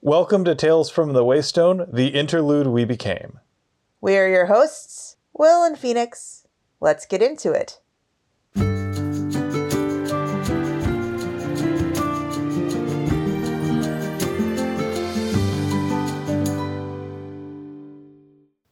Welcome to Tales from the Waystone, the interlude we became. We are your hosts, Will and Phoenix. Let's get into it.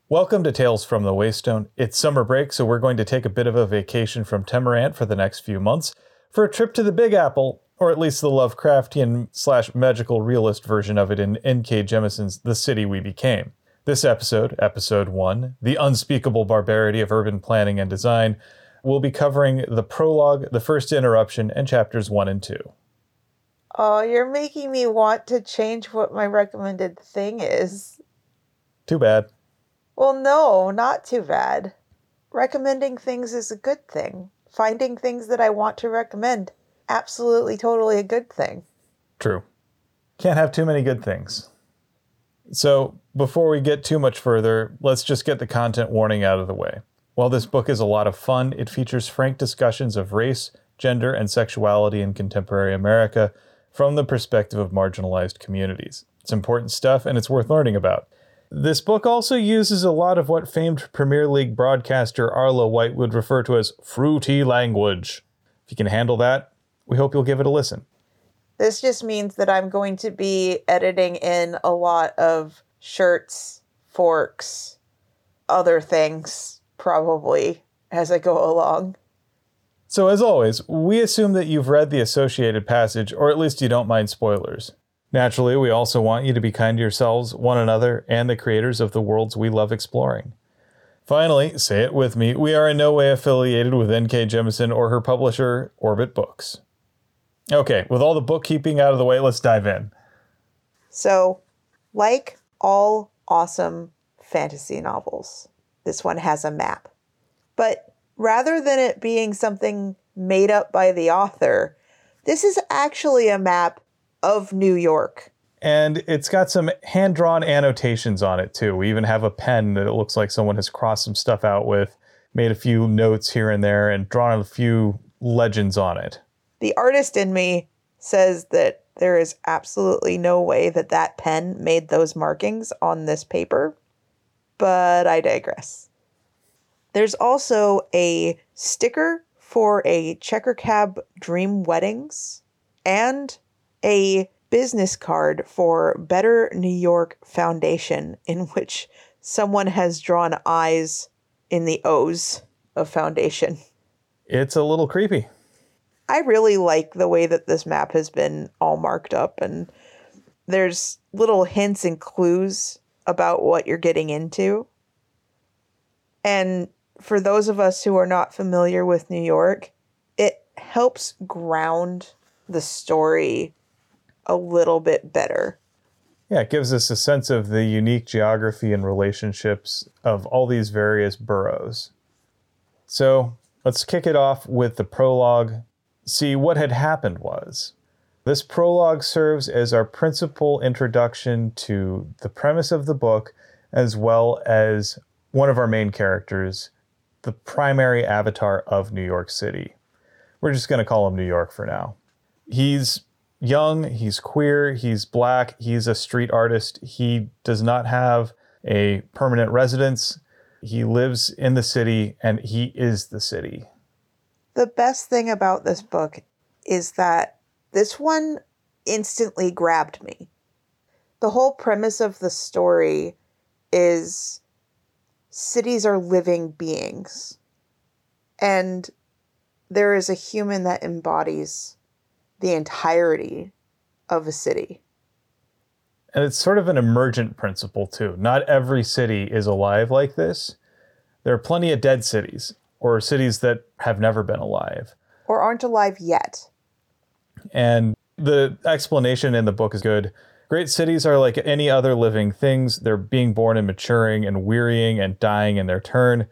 Welcome to Tales from the Waystone. It's summer break, so we're going to take a bit of a vacation from Temerant for the next few months for a trip to the Big Apple, or at least the Lovecraftian slash magical realist version of it in N.K. Jemisin's The City We Became. This episode, episode one, The Unspeakable Barbarity of Urban Planning and Design, will be covering the prologue, the first interruption, and chapters one and two. Oh, you're making me want to change what my recommended thing is. Too bad. Well, no, not too bad. Recommending things is a good thing. Finding things that I want to recommend, absolutely, totally a good thing. True. Can't have too many good things. So, before we get too much further, let's just get the content warning out of the way. While this book is a lot of fun, it features frank discussions of race, gender, and sexuality in contemporary America from the perspective of marginalized communities. It's important stuff and it's worth learning about. This book also uses a lot of what famed Premier League broadcaster Arlo White would refer to as fruity language. If you can handle that, we hope you'll give it a listen. This just means that I'm going to be editing in a lot of shirts, forks, other things, probably, as I go along. So, as always, we assume that you've read the associated passage, or at least you don't mind spoilers. Naturally, we also want you to be kind to yourselves, one another, and the creators of the worlds we love exploring. Finally, say it with me, we are in no way affiliated with N.K. Jemisin or her publisher, Orbit Books. Okay, with all the bookkeeping out of the way, let's dive in. So, like all awesome fantasy novels, this one has a map. But rather than it being something made up by the author, this is actually a map of New York. And it's got some hand drawn annotations on it too. We even have a pen that it looks like someone has crossed some stuff out with, made a few notes here and there, and drawn a few legends on it. The artist in me says that there is absolutely no way that that pen made those markings on this paper, but I digress. There's also a sticker for a checker cab dream weddings and a business card for Better New York Foundation, in which someone has drawn eyes in the O's of foundation. It's a little creepy. I really like the way that this map has been all marked up, and there's little hints and clues about what you're getting into. And for those of us who are not familiar with New York, it helps ground the story a little bit better. Yeah, it gives us a sense of the unique geography and relationships of all these various boroughs. So let's kick it off with the prologue. See, what had happened was this prologue serves as our principal introduction to the premise of the book, as well as one of our main characters, the primary avatar of New York City. We're just going to call him New York for now. He's young, he's queer, he's black, he's a street artist. He does not have a permanent residence. He lives in the city and he is the city. The best thing about this book is that this one instantly grabbed me. The whole premise of the story is cities are living beings. And there is a human that embodies the entirety of a city. And it's sort of an emergent principle, too. Not every city is alive like this. There are plenty of dead cities, or cities that have never been alive, or aren't alive yet. And the explanation in the book is good. Great cities are like any other living things. They're being born and maturing and wearying and dying in their turn.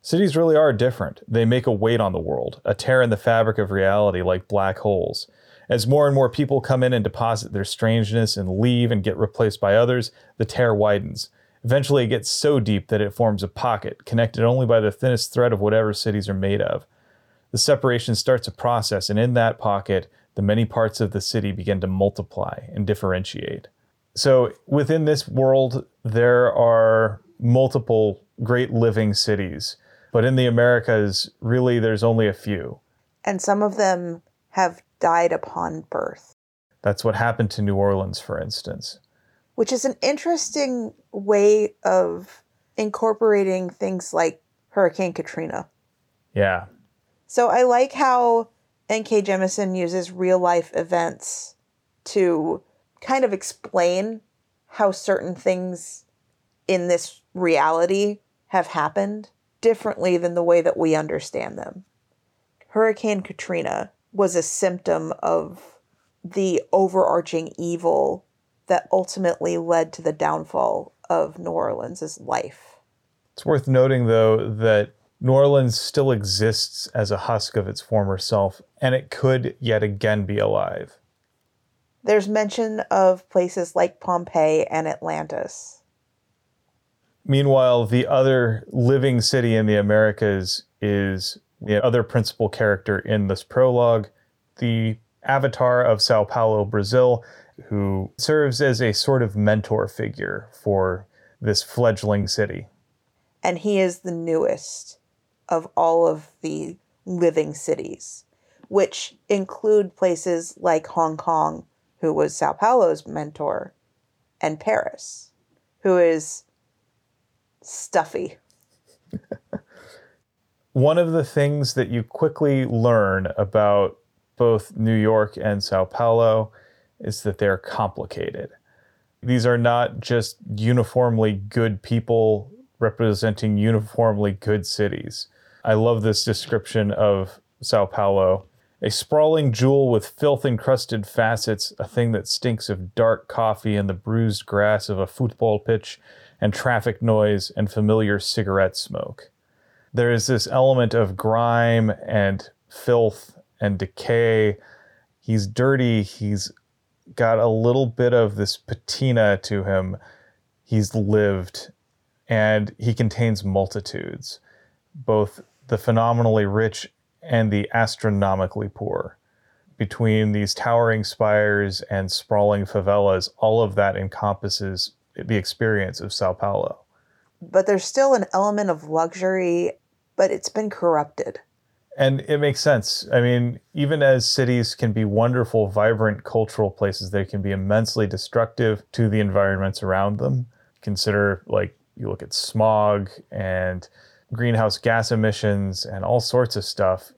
Cities really are different. They make a weight on the world, a tear in the fabric of reality like black holes. As more and more people come in and deposit their strangeness and leave and get replaced by others, the tear widens. Eventually, it gets so deep that it forms a pocket, connected only by the thinnest thread of whatever cities are made of. The separation starts a process, and in that pocket, the many parts of the city begin to multiply and differentiate. So within this world, there are multiple great living cities, but in the Americas, really, there's only a few. And some of them have died upon birth. That's what happened to New Orleans, for instance. Which is an interesting way of incorporating things like Hurricane Katrina. Yeah. So I like how N.K. Jemisin uses real life events to kind of explain how certain things in this reality have happened differently than the way that we understand them. Hurricane Katrina was a symptom of the overarching evil that ultimately led to the downfall of New Orleans' life. It's worth noting, though, that New Orleans still exists as a husk of its former self, and it could yet again be alive. There's mention of places like Pompeii and Atlantis. Meanwhile, the other living city in the Americas is the other principal character in this prologue, the avatar of Sao Paulo, Brazil, who serves as a sort of mentor figure for this fledgling city. And he is the newest of all of the living cities, which include places like Hong Kong, who was Sao Paulo's mentor, and Paris, who is stuffy. One of the things that you quickly learn about both New York and Sao Paulo is that they're complicated. These are not just uniformly good people representing uniformly good cities. I love this description of Sao Paulo. A sprawling jewel with filth encrusted facets, a thing that stinks of dark coffee and the bruised grass of a football pitch, and traffic noise and familiar cigarette smoke. There is this element of grime and filth and decay. He's dirty. He's got a little bit of this patina to him. He's lived and he contains multitudes, both the phenomenally rich and the astronomically poor. Between these towering spires and sprawling favelas, all of that encompasses the experience of Sao Paulo. But there's still an element of luxury, but it's been corrupted. And it makes sense. I mean, even as cities can be wonderful, vibrant cultural places, they can be immensely destructive to the environments around them. Consider, like, you look at smog and greenhouse gas emissions and all sorts of stuff.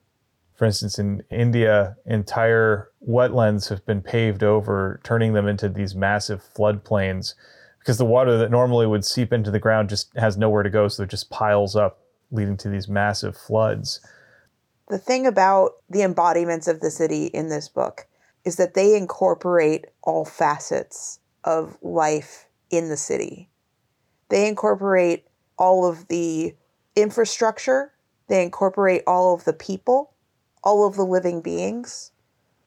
For instance, in India, entire wetlands have been paved over, turning them into these massive floodplains because the water that normally would seep into the ground just has nowhere to go. So it just piles up, leading to these massive floods. The thing about the embodiments of the city in this book is that they incorporate all facets of life in the city. They incorporate all of the infrastructure, they incorporate all of the people, all of the living beings,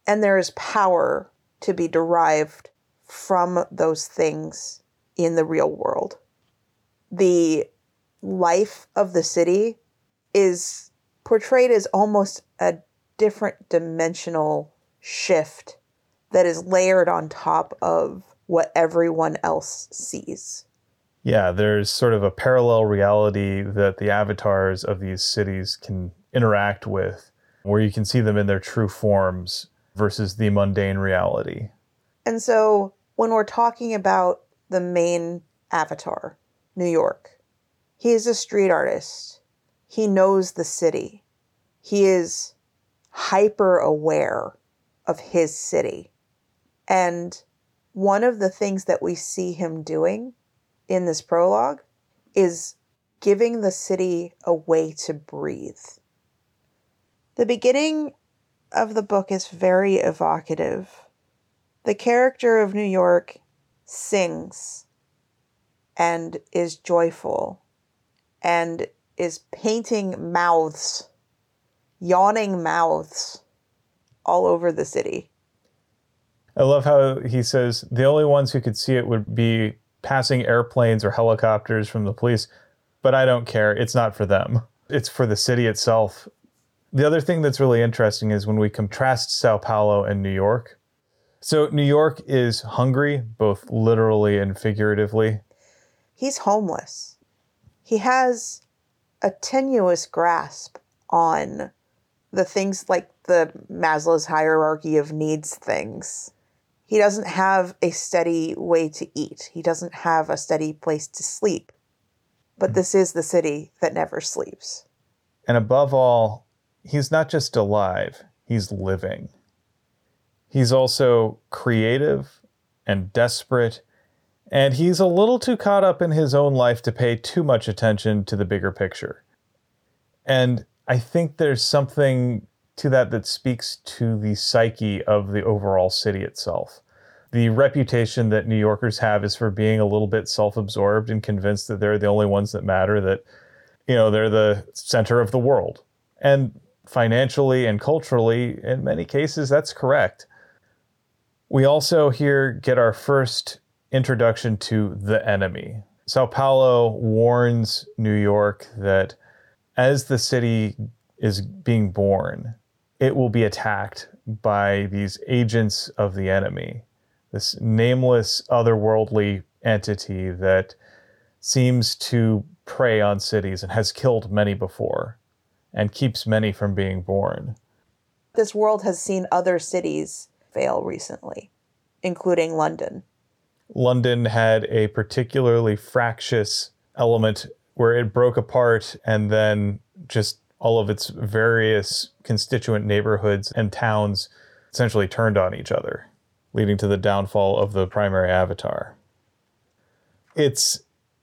and there is power to be derived from those things in the real world. The life of the city is portrayed as almost a different dimensional shift that is layered on top of what everyone else sees. Yeah, there's sort of a parallel reality that the avatars of these cities can interact with, where you can see them in their true forms versus the mundane reality. And so when we're talking about the main avatar, New York, he is a street artist. He knows the city. He is hyper aware of his city. And one of the things that we see him doing in this prologue is giving the city a way to breathe. The beginning of the book is very evocative. The character of New York sings and is joyful and is painting mouths, yawning mouths all over the city. I love how he says the only ones who could see it would be passing airplanes or helicopters from the police, but I don't care. It's not for them, it's for the city itself. The other thing that's really interesting is when we contrast Sao Paulo and New York, So, New York is hungry, both literally and figuratively. He's homeless. He has a tenuous grasp on the things like the Maslow's hierarchy of needs things. He doesn't have a steady way to eat, he doesn't have a steady place to sleep. But this is the city that never sleeps. And above all, he's not just alive, he's living. He's also creative and desperate, and he's a little too caught up in his own life to pay too much attention to the bigger picture. And I think there's something to that that speaks to the psyche of the overall city itself. The reputation that New Yorkers have is for being a little bit self absorbed and convinced that they're the only ones that matter, that, you know, they're the center of the world. And financially and culturally, in many cases, that's correct. We also here get our first introduction to the enemy. Sao Paulo warns New York that as the city is being born, it will be attacked by these agents of the enemy, this nameless, otherworldly entity that seems to prey on cities and has killed many before and keeps many from being born. This world has seen other cities fail recently, including London. London had a particularly fractious element where it broke apart and then just all of its various constituent neighborhoods and towns essentially turned on each other, leading to the downfall of the primary avatar. It's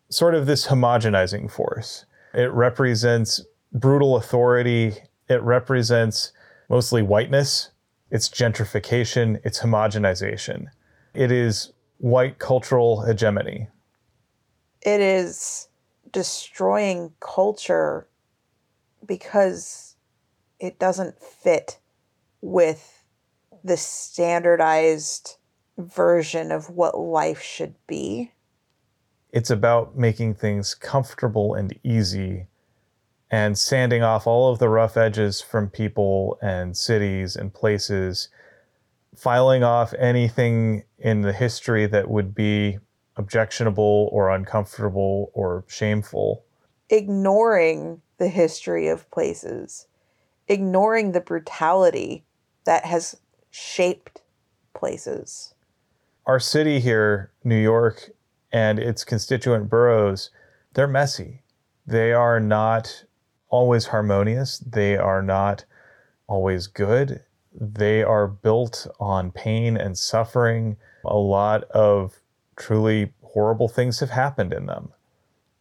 sort of this homogenizing force. It represents brutal authority, it represents mostly whiteness, it's gentrification, it's homogenization. It is white cultural hegemony. It is destroying culture because it doesn't fit with the standardized version of what life should be. It's about making things comfortable and easy and sanding off all of the rough edges from people and cities and places, filing off anything in the history that would be objectionable or uncomfortable or shameful. Ignoring the history of places, ignoring the brutality that has shaped places. Our city here, New York, and its constituent boroughs, they're messy. They are not always harmonious. They are not always good. They are built on pain and suffering. A lot of truly horrible things have happened in them.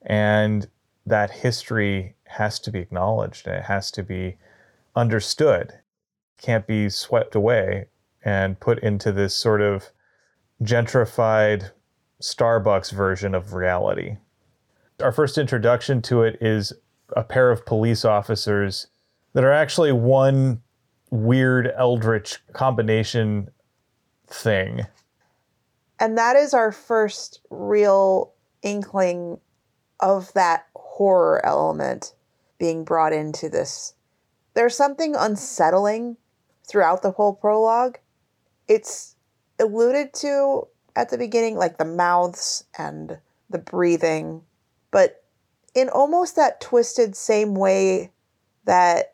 And that history has to be acknowledged and it has to be understood. can't be swept away and put into this sort of gentrified Starbucks version of reality. Our first introduction to it is a pair of police officers that are actually one weird eldritch combination thing. And that is our first real inkling of that horror element being brought into this. There's something unsettling throughout the whole prologue. It's alluded to at the beginning, like the mouths and the breathing, but in almost that twisted same way that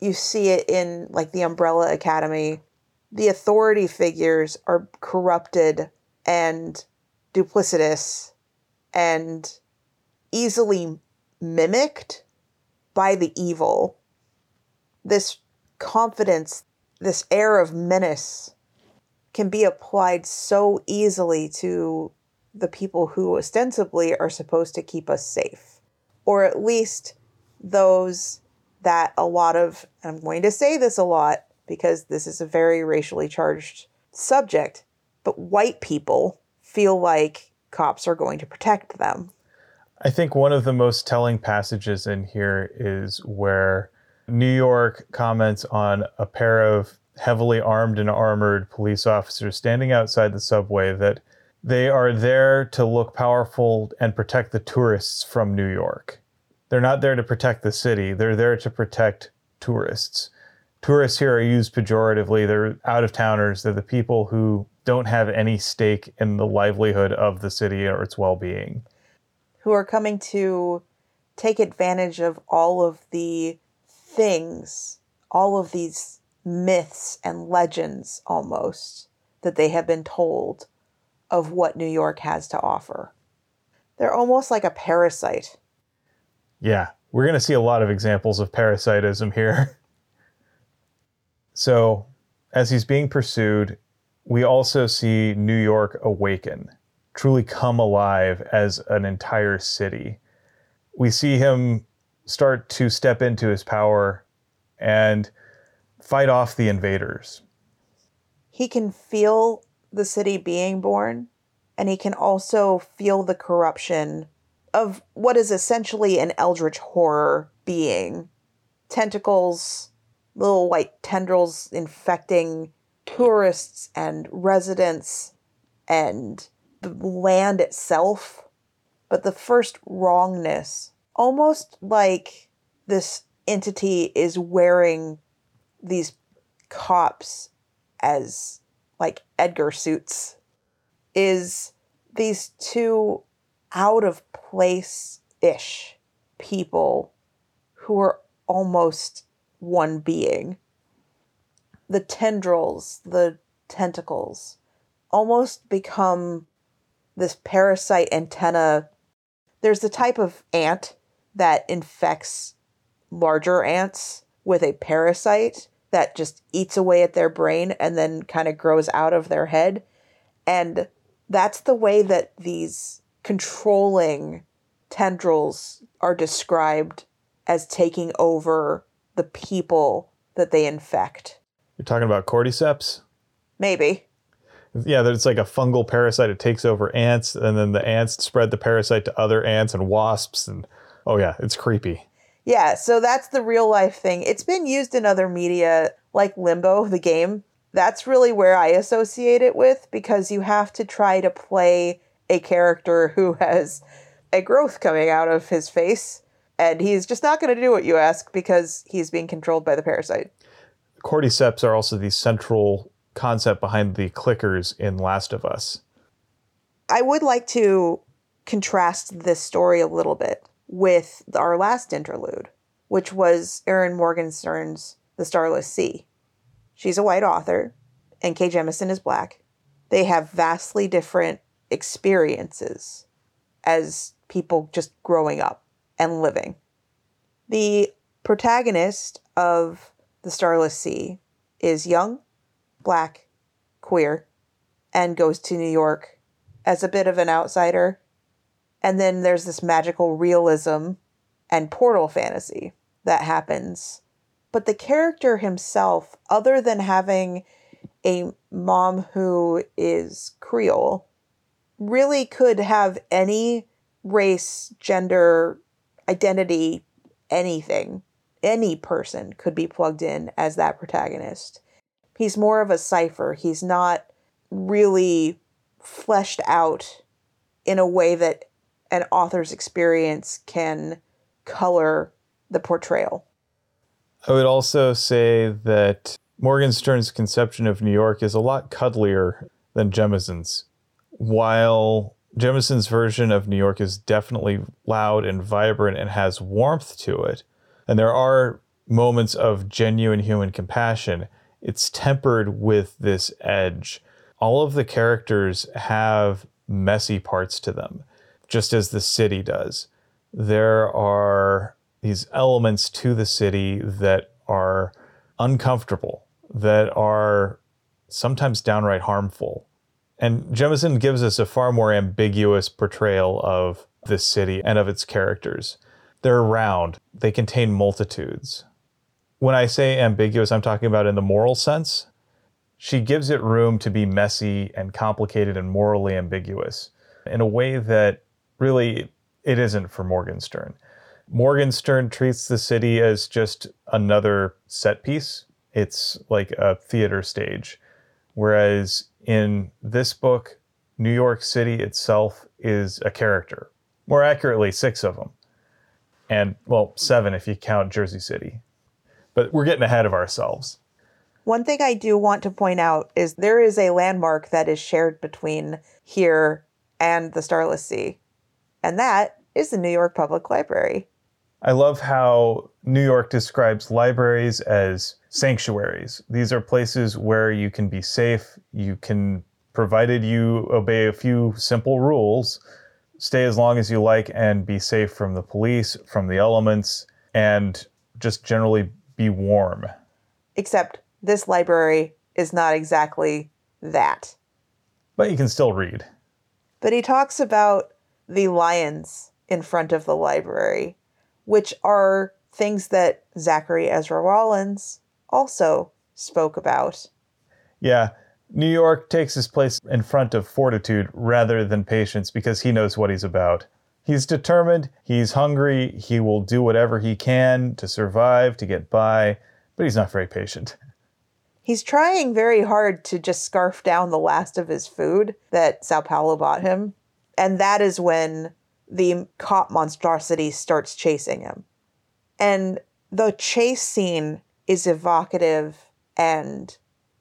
you see it in like the Umbrella Academy, the authority figures are corrupted and duplicitous and easily mimicked by the evil. This confidence, this air of menace can be applied so easily to the people who ostensibly are supposed to keep us safe, or at least those that a lot of, I'm going to say this a lot because this is a very racially charged subject, but white people feel like cops are going to protect them. I think one of the most telling passages in here is where New York comments on a pair of heavily armed and armored police officers standing outside the subway that they are there to look powerful and protect the tourists from New York. They're not there to protect the city, they're there to protect tourists. Tourists here are used pejoratively. They're out of towners. They're the people who don't have any stake in the livelihood of the city or its well being. Who are coming to take advantage of all of the things, all of these myths and legends almost that they have been told of what New York has to offer. They're almost like a parasite. Yeah, we're going to see a lot of examples of parasitism here. so, as he's being pursued, we also see New York awaken, truly come alive as an entire city. We see him start to step into his power and fight off the invaders. He can feel the city being born, and he can also feel the corruption of what is essentially an eldritch horror being tentacles, little white tendrils infecting tourists and residents and the land itself. But the first wrongness, almost like this entity is wearing these cops as like Edgar suits, is these two out of place ish people who are almost one being the tendrils, the tentacles, almost become this parasite antenna. There's the type of ant that infects larger ants with a parasite that just eats away at their brain and then kind of grows out of their head. And that's the way that these controlling tendrils are described as taking over the people that they infect. You're talking about cordyceps? Maybe. Yeah, it's like a fungal parasite. It takes over ants, and then the ants spread the parasite to other ants and wasps. And oh, yeah, it's creepy. Yeah, so that's the real life thing. It's been used in other media, like Limbo, the game. That's really where I associate it with because you have to try to play a character who has a growth coming out of his face, and he's just not going to do what you ask because he's being controlled by the parasite cordyceps are also the central concept behind the clickers in Last of Us. I would like to contrast this story a little bit with our last interlude, which was Erin Morgenstern's The Starless Sea. She's a white author, N.K. Jemisin is black. They have vastly different experiences as people just growing up and living. The protagonist of the Starless Sea, is young, black, queer, and goes to New York as a bit of an outsider. And then there's this magical realism and portal fantasy that happens. But the character himself, other than having a mom who is Creole, really could have any race, gender, identity, anything any person could be plugged in as that protagonist. He's more of a cipher. He's not really fleshed out in a way that an author's experience can color the portrayal. I would also say that Morgenstern's conception of New York is a lot cuddlier than Jemisin's. While Jemisin's version of New York is definitely loud and vibrant and has warmth to it, and there are moments of genuine human compassion, it's tempered with this edge. All of the characters have messy parts to them, just as the city does. There are these elements to the city that are uncomfortable, that are sometimes downright harmful. And Jemisin gives us a far more ambiguous portrayal of this city and of its characters. They're round, they contain multitudes. When I say ambiguous, I'm talking about in the moral sense. She gives it room to be messy and complicated and morally ambiguous in a way that really it isn't for Morgenstern. Morgenstern treats the city as just another set piece. It's like a theater stage. Whereas in this book, New York City itself is a character. More accurately, six of them and well, seven if you count Jersey City. But we're getting ahead of ourselves. One thing I do want to point out is there is a landmark that is shared between here and the Starless Sea, and that is the New York Public Library. I love how New York describes libraries as sanctuaries. These are places where you can be safe, you can, provided you obey a few simple rules, stay as long as you like and be safe from the police, from the elements, and just generally be warm. Except this library is not exactly that. But you can still read. But he talks about the lions in front of the library, which are things that Zachary Ezra Rawlins also spoke about. Yeah, New York takes his place in front of fortitude rather than patience because he knows what he's about. He's determined, he's hungry, he will do whatever he can to survive, to get by, but he's not very patient. He's trying very hard to just scarf down the last of his food that Sao Paulo bought him. And that is when the cop monstrosity starts chasing him. And the chase scene is evocative and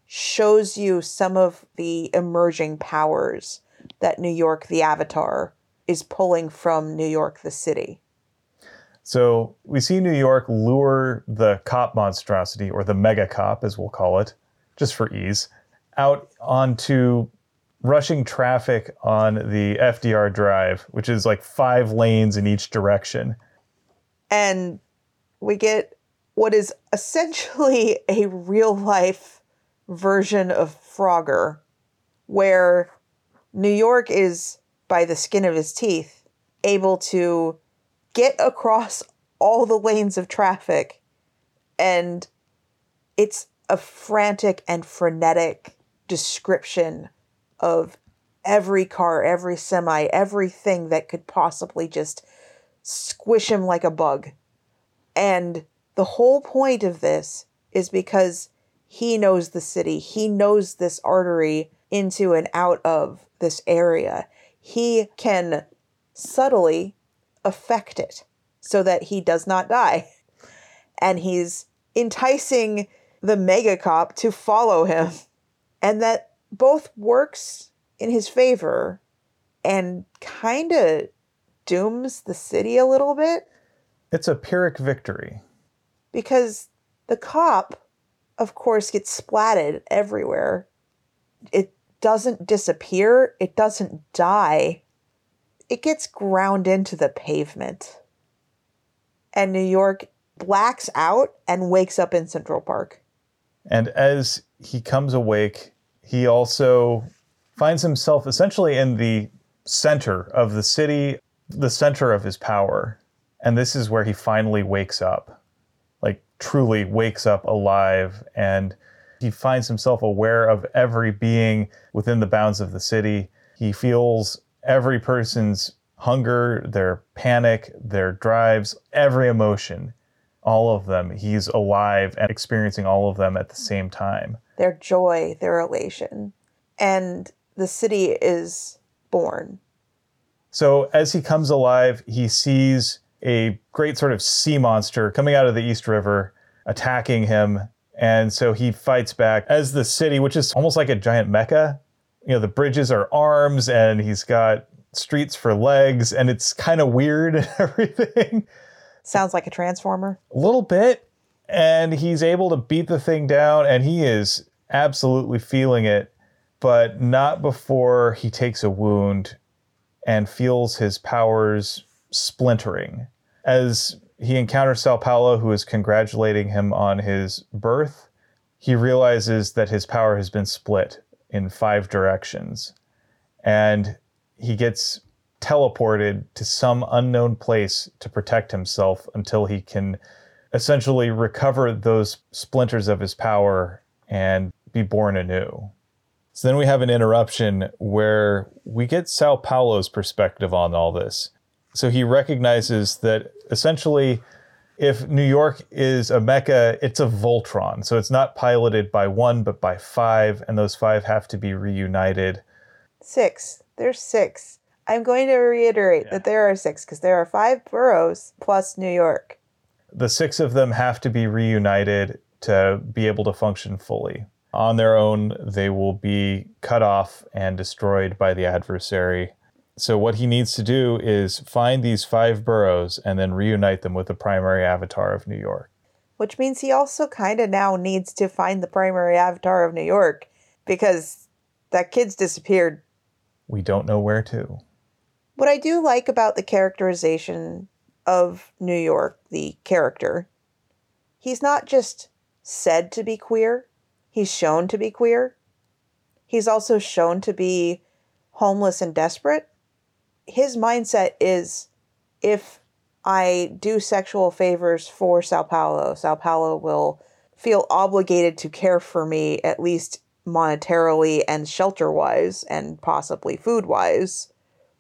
shows you some of the emerging powers that New York the Avatar is pulling from New York the city. So we see New York lure the cop monstrosity, or the mega cop as we'll call it, just for ease, out onto rushing traffic on the FDR Drive, which is like five lanes in each direction. And we get what is essentially a real life version of Frogger, where New York is, by the skin of his teeth, able to get across all the lanes of traffic. And it's a frantic and frenetic description of every car, every semi, everything that could possibly just squish him like a bug. And the whole point of this is because he knows the city, he knows this artery into and out of this area. He can subtly affect it so that he does not die. And he's enticing the mega cop to follow him. And that both works in his favor and kind of dooms the city a little bit. It's a Pyrrhic victory. Because the cop, of course, gets splatted everywhere. It doesn't disappear, it doesn't die, it gets ground into the pavement. And New York blacks out and wakes up in Central Park. And as he comes awake, he also finds himself essentially in the center of the city, the center of his power. And this is where he finally wakes up, like truly wakes up alive. And he finds himself aware of every being within the bounds of the city. He feels every person's hunger, their panic, their drives, every emotion, all of them. He's alive and experiencing all of them at the same time. Their joy, their elation. And the city is born. So as he comes alive, he sees a great sort of sea monster coming out of the East River, attacking him. And so he fights back as the city, which is almost like a giant mecha. You know, the bridges are arms and he's got streets for legs, and it's kind of weird and everything. Sounds like a transformer. A little bit. And he's able to beat the thing down, and he is absolutely feeling it, but not before he takes a wound and feels his powers splintering. As he encounters Sao Paulo, who is congratulating him on his birth, he realizes that his power has been split in five directions. And he gets teleported to some unknown place to protect himself until he can essentially recover those splinters of his power and be born anew. So then we have an interruption where we get Sao Paulo's perspective on all this. So he recognizes that essentially, if New York is a mecha, it's a Voltron. So it's not piloted by one, but by five, and those five have to be reunited. Six. There's six. I'm going to reiterate yeah. that there are six because there are five boroughs plus New York. The six of them have to be reunited to be able to function fully. On their own, they will be cut off and destroyed by the adversary. So, what he needs to do is find these five boroughs and then reunite them with the primary avatar of New York. Which means he also kind of now needs to find the primary avatar of New York because that kid's disappeared. We don't know where to. What I do like about the characterization of New York, the character, he's not just said to be queer, he's shown to be queer. He's also shown to be homeless and desperate. His mindset is if I do sexual favors for Sao Paulo, Sao Paulo will feel obligated to care for me, at least monetarily and shelter wise, and possibly food wise,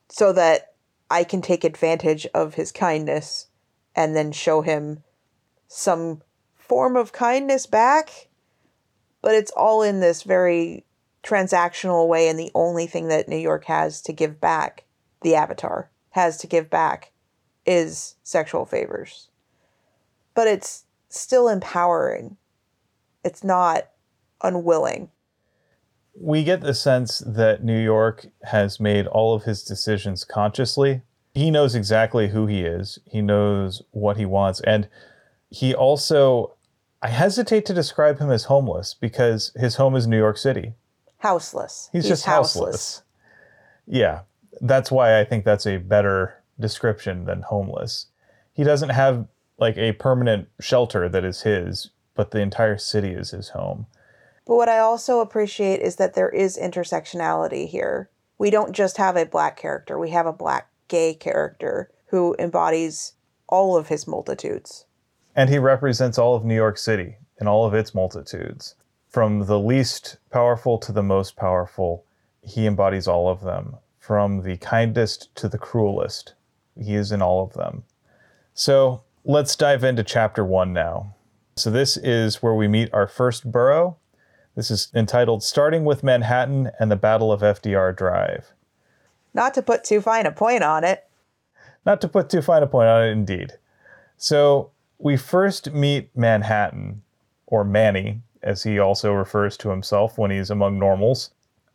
so that I can take advantage of his kindness and then show him some form of kindness back. But it's all in this very transactional way, and the only thing that New York has to give back, the Avatar has to give back, is sexual favors. But it's still empowering, it's not unwilling. We get the sense that New York has made all of his decisions consciously. He knows exactly who he is, he knows what he wants, and he also, I hesitate to describe him as homeless because his home is New York City. Houseless. He's, just houseless. Yeah, that's why I think that's a better description than homeless. He doesn't have like a permanent shelter that is his, but the entire city is his home. But what I also appreciate is that there is intersectionality here. We don't just have a black character, we have a black gay character who embodies all of his multitudes. And he represents all of New York City and all of its multitudes. From the least powerful to the most powerful, he embodies all of them. From the kindest to the cruelest, he is in all of them. So let's dive into chapter one now. So, this is where we meet our first borough. This is entitled Starting with Manhattan and the Battle of FDR Drive. Not to put too fine a point on it. Not to put too fine a point on it, indeed. So, we first meet Manhattan, or Manny, as he also refers to himself when he's among normals,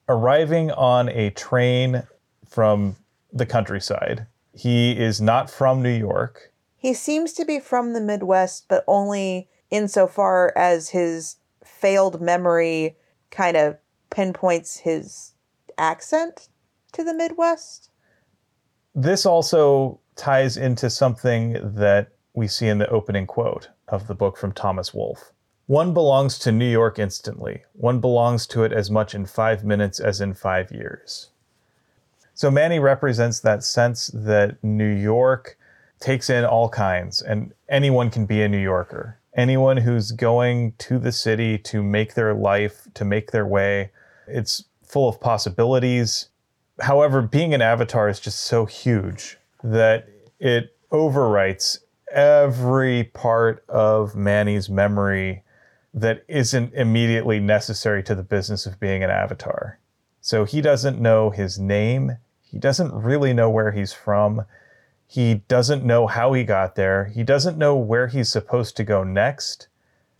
arriving on a train from the countryside. He is not from New York. He seems to be from the Midwest, but only insofar as his failed memory kind of pinpoints his accent to the Midwest. This also ties into something that we see in the opening quote of the book from Thomas Wolfe. One belongs to New York instantly. One belongs to it as much in five minutes as in five years. So Manny represents that sense that New York takes in all kinds, and anyone can be a New Yorker. Anyone who's going to the city to make their life, to make their way, it's full of possibilities. However, being an avatar is just so huge that it overwrites every part of Manny's memory that isn't immediately necessary to the business of being an avatar. So he doesn't know his name. He doesn't really know where he's from. He doesn't know how he got there. He doesn't know where he's supposed to go next.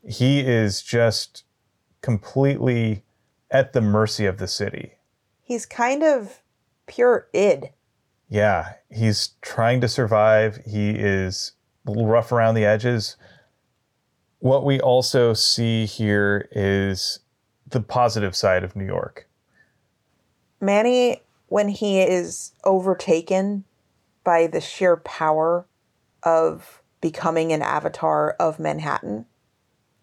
He is just completely at the mercy of the city. He's kind of pure id. Yeah, he's trying to survive. He is a little rough around the edges. What we also see here is the positive side of New York. Manny, when he is overtaken by the sheer power of becoming an avatar of Manhattan,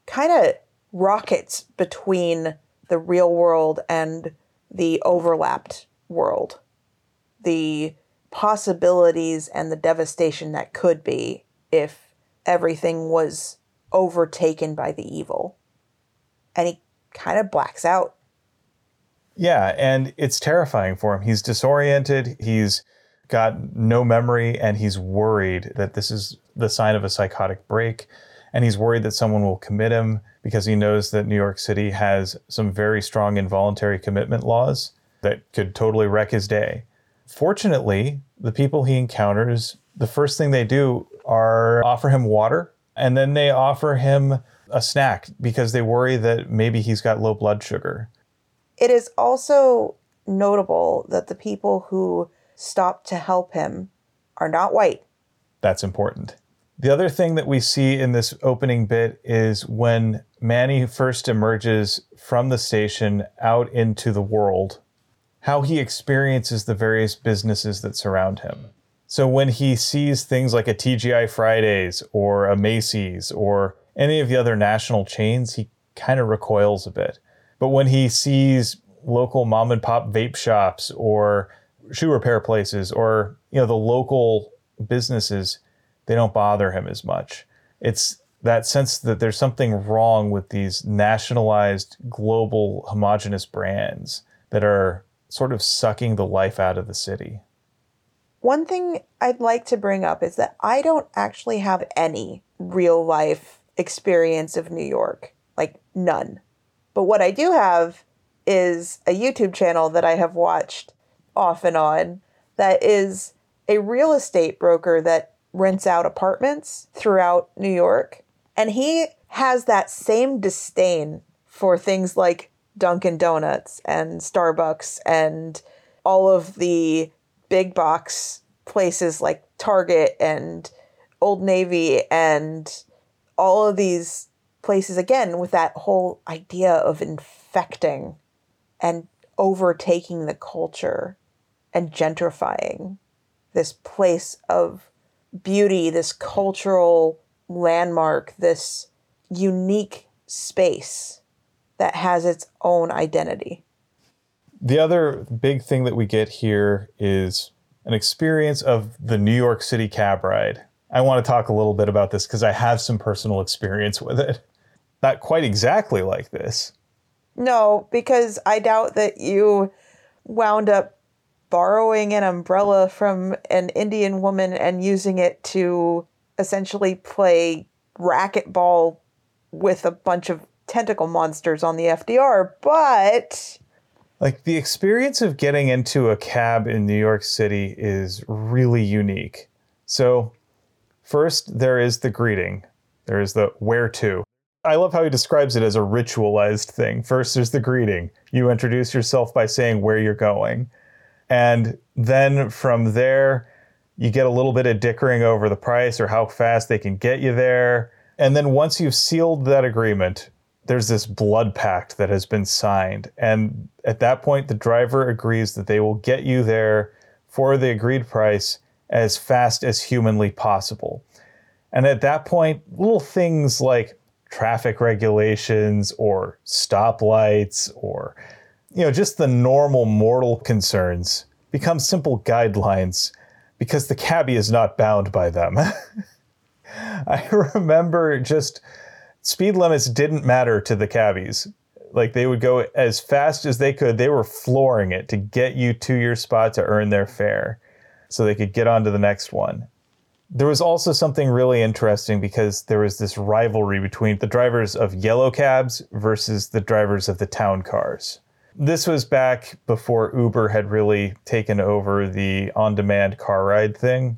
kind of rockets between the real world and the overlapped world. The possibilities and the devastation that could be if everything was overtaken by the evil. And he kind of blacks out. Yeah, and it's terrifying for him. He's disoriented, he's got no memory, and he's worried that this is the sign of a psychotic break. And he's worried that someone will commit him because he knows that New York City has some very strong involuntary commitment laws that could totally wreck his day. Fortunately, the people he encounters, the first thing they do are offer him water and then they offer him a snack because they worry that maybe he's got low blood sugar. It is also notable that the people who stop to help him are not white. That's important. The other thing that we see in this opening bit is when Manny first emerges from the station out into the world, how he experiences the various businesses that surround him. So when he sees things like a TGI Fridays or a Macy's or any of the other national chains, he kind of recoils a bit. But when he sees local mom and pop vape shops or shoe repair places or you know the local businesses, they don't bother him as much. It's that sense that there's something wrong with these nationalized, global, homogenous brands that are sort of sucking the life out of the city. One thing I'd like to bring up is that I don't actually have any real life experience of New York, like none. But what I do have is a YouTube channel that I have watched off and on that is a real estate broker that rents out apartments throughout New York. And he has that same disdain for things like Dunkin' Donuts and Starbucks and all of the big box places like Target and Old Navy and all of these places again with that whole idea of infecting and overtaking the culture and gentrifying this place of beauty, this cultural landmark, this unique space that has its own identity. The other big thing that we get here is an experience of the New York City cab ride. I want to talk a little bit about this because I have some personal experience with it. Not quite exactly like this. No, because I doubt that you wound up borrowing an umbrella from an Indian woman and using it to essentially play racquetball with a bunch of tentacle monsters on the FDR, but like the experience of getting into a cab in New York City is really unique. So, first there is the greeting. There is the where to. I love how he describes it as a ritualized thing. First, there's the greeting. You introduce yourself by saying where you're going. And then from there, you get a little bit of dickering over the price or how fast they can get you there. And then once you've sealed that agreement, there's this blood pact that has been signed. And at that point, the driver agrees that they will get you there for the agreed price as fast as humanly possible. And at that point, little things like traffic regulations or stoplights or you know just the normal mortal concerns become simple guidelines because the cabbie is not bound by them. I remember just speed limits didn't matter to the cabbies. Like they would go as fast as they could. They were flooring it to get you to your spot to earn their fare so they could get on to the next one. There was also something really interesting because there was this rivalry between the drivers of yellow cabs versus the drivers of the town cars. This was back before Uber had really taken over the on demand car ride thing.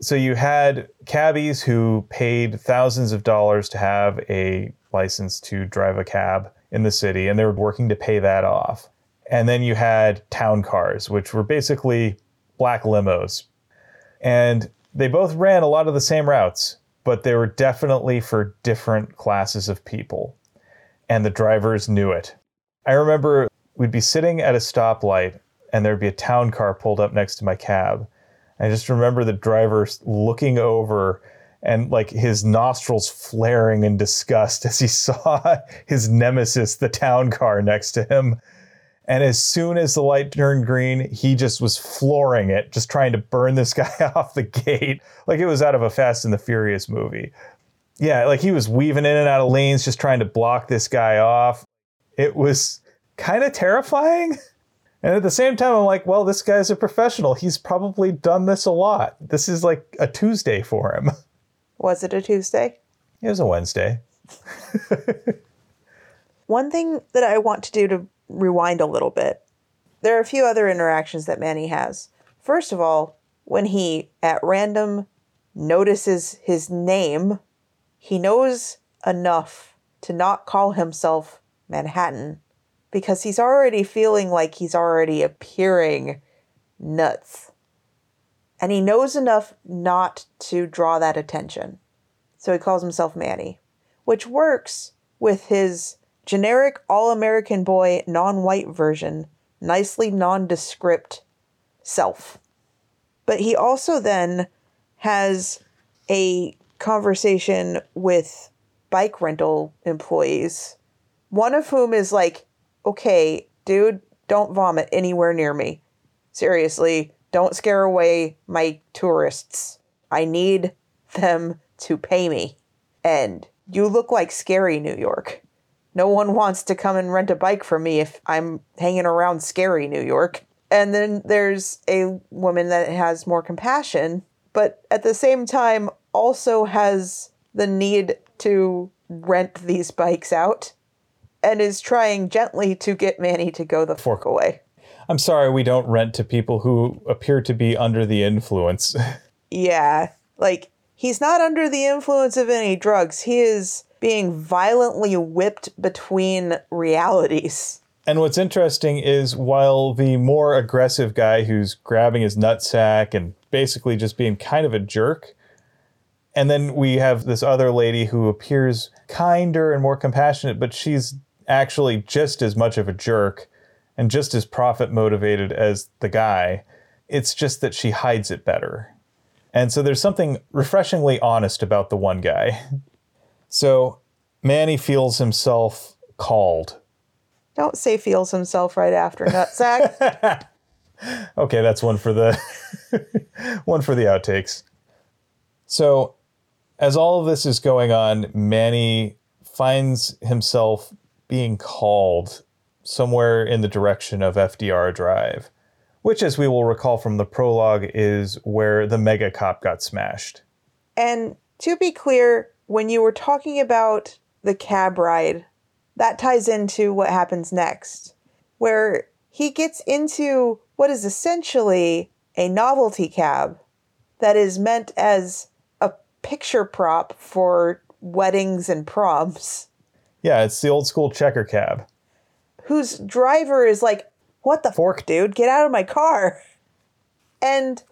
So you had cabbies who paid thousands of dollars to have a license to drive a cab in the city, and they were working to pay that off. And then you had town cars, which were basically black limos. And they both ran a lot of the same routes, but they were definitely for different classes of people. And the drivers knew it. I remember we'd be sitting at a stoplight and there'd be a town car pulled up next to my cab. I just remember the driver looking over and like his nostrils flaring in disgust as he saw his nemesis, the town car next to him, and as soon as the light turned green, he just was flooring it, just trying to burn this guy off the gate. Like it was out of a Fast and the Furious movie. Yeah, like he was weaving in and out of lanes, just trying to block this guy off. It was kind of terrifying. And at the same time, I'm like, well, this guy's a professional. He's probably done this a lot. This is like a Tuesday for him. Was it a Tuesday? It was a Wednesday. One thing that I want to do to rewind a little bit. There are a few other interactions that Manny has. First of all, when he at random notices his name, he knows enough to not call himself Manhattan because he's already feeling like he's already appearing nuts. And he knows enough not to draw that attention. So he calls himself Manny, which works with his generic all American boy, non white version, nicely nondescript self. But he also then has a conversation with bike rental employees, one of whom is like, okay, dude, don't vomit anywhere near me. Seriously, don't scare away my tourists. I need them to pay me. And you look like scary New York. No one wants to come and rent a bike from me if I'm hanging around scary New York. And then there's a woman that has more compassion, but at the same time also has the need to rent these bikes out and is trying gently to get Manny to go the fork away. I'm sorry, we don't rent to people who appear to be under the influence. yeah, like he's not under the influence of any drugs. He is being violently whipped between realities. And what's interesting is while the more aggressive guy who's grabbing his nutsack and basically just being kind of a jerk, and then we have this other lady who appears kinder and more compassionate, but she's actually just as much of a jerk and just as profit motivated as the guy. It's just that she hides it better. And so there's something refreshingly honest about the one guy. So Manny feels himself called. Don't say feels himself right after nutsack. okay, that's one for the one for the outtakes. So as all of this is going on, Manny finds himself being called somewhere in the direction of FDR Drive, which, as we will recall from the prologue, is where the mega cop got smashed. And to be clear, when you were talking about the cab ride, that ties into what happens next, where he gets into what is essentially a novelty cab that is meant as a picture prop for weddings and proms. Yeah, it's the old school checker cab. Whose driver is like, What the fork, dude? Get out of my car. And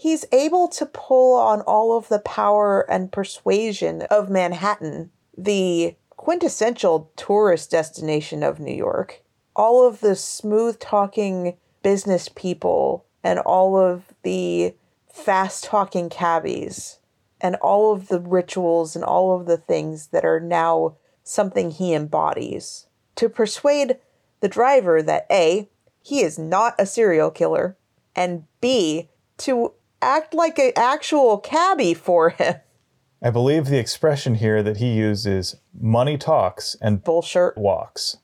he's able to pull on all of the power and persuasion of Manhattan, the quintessential tourist destination of New York. All of the smooth talking business people and all of the fast talking cabbies and all of the rituals and all of the things that are now something he embodies to persuade the driver that A, he is not a serial killer, and B, to act like an actual cabbie for him. I believe the expression here that he uses money talks and bullshit walks.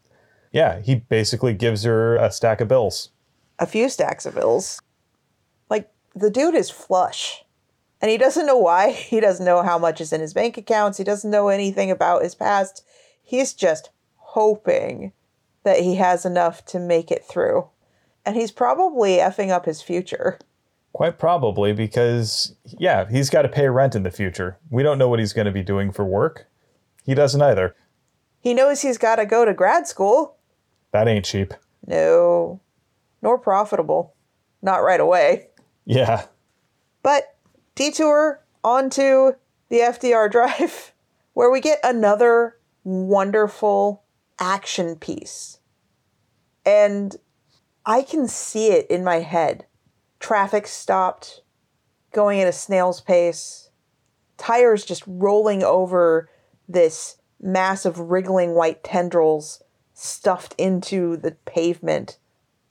Yeah, he basically gives her a stack of bills. A few stacks of bills. Like, the dude is flush. And he doesn't know why. He doesn't know how much is in his bank accounts. He doesn't know anything about his past. He's just hoping that he has enough to make it through. And he's probably effing up his future. Quite probably, because, yeah, he's got to pay rent in the future. We don't know what he's going to be doing for work. He doesn't either. He knows he's got to go to grad school. That ain't cheap. No, nor profitable. Not right away. Yeah. But detour onto the FDR Drive, where we get another wonderful action piece. And I can see it in my head. Traffic stopped, going at a snail's pace, tires just rolling over this mass of wriggling white tendrils stuffed into the pavement.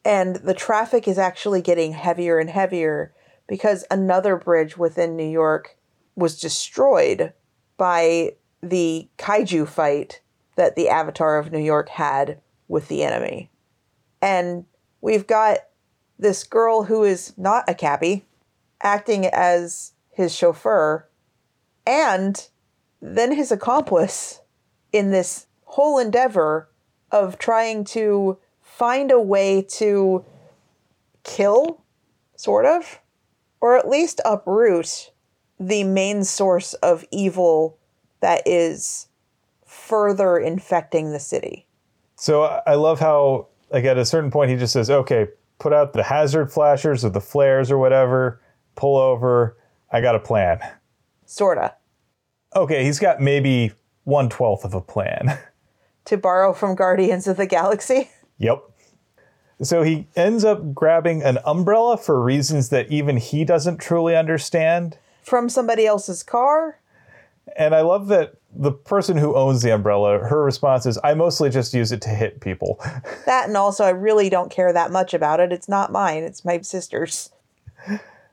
And the traffic is actually getting heavier and heavier because another bridge within New York was destroyed by the kaiju fight that the Avatar of New York had with the enemy. And we've got this girl who is not a cabbie acting as his chauffeur and then his accomplice in this whole endeavor of trying to find a way to kill, sort of, or at least uproot the main source of evil that is further infecting the city. So I love how, like, at a certain point, he just says, okay, put out the hazard flashers or the flares or whatever, pull over. I got a plan. Sorta. Okay, he's got maybe one twelfth of a plan. To borrow from Guardians of the Galaxy. Yep. So he ends up grabbing an umbrella for reasons that even he doesn't truly understand. From somebody else's car. And I love that the person who owns the umbrella, her response is, I mostly just use it to hit people. That and also I really don't care that much about it. It's not mine, it's my sister's.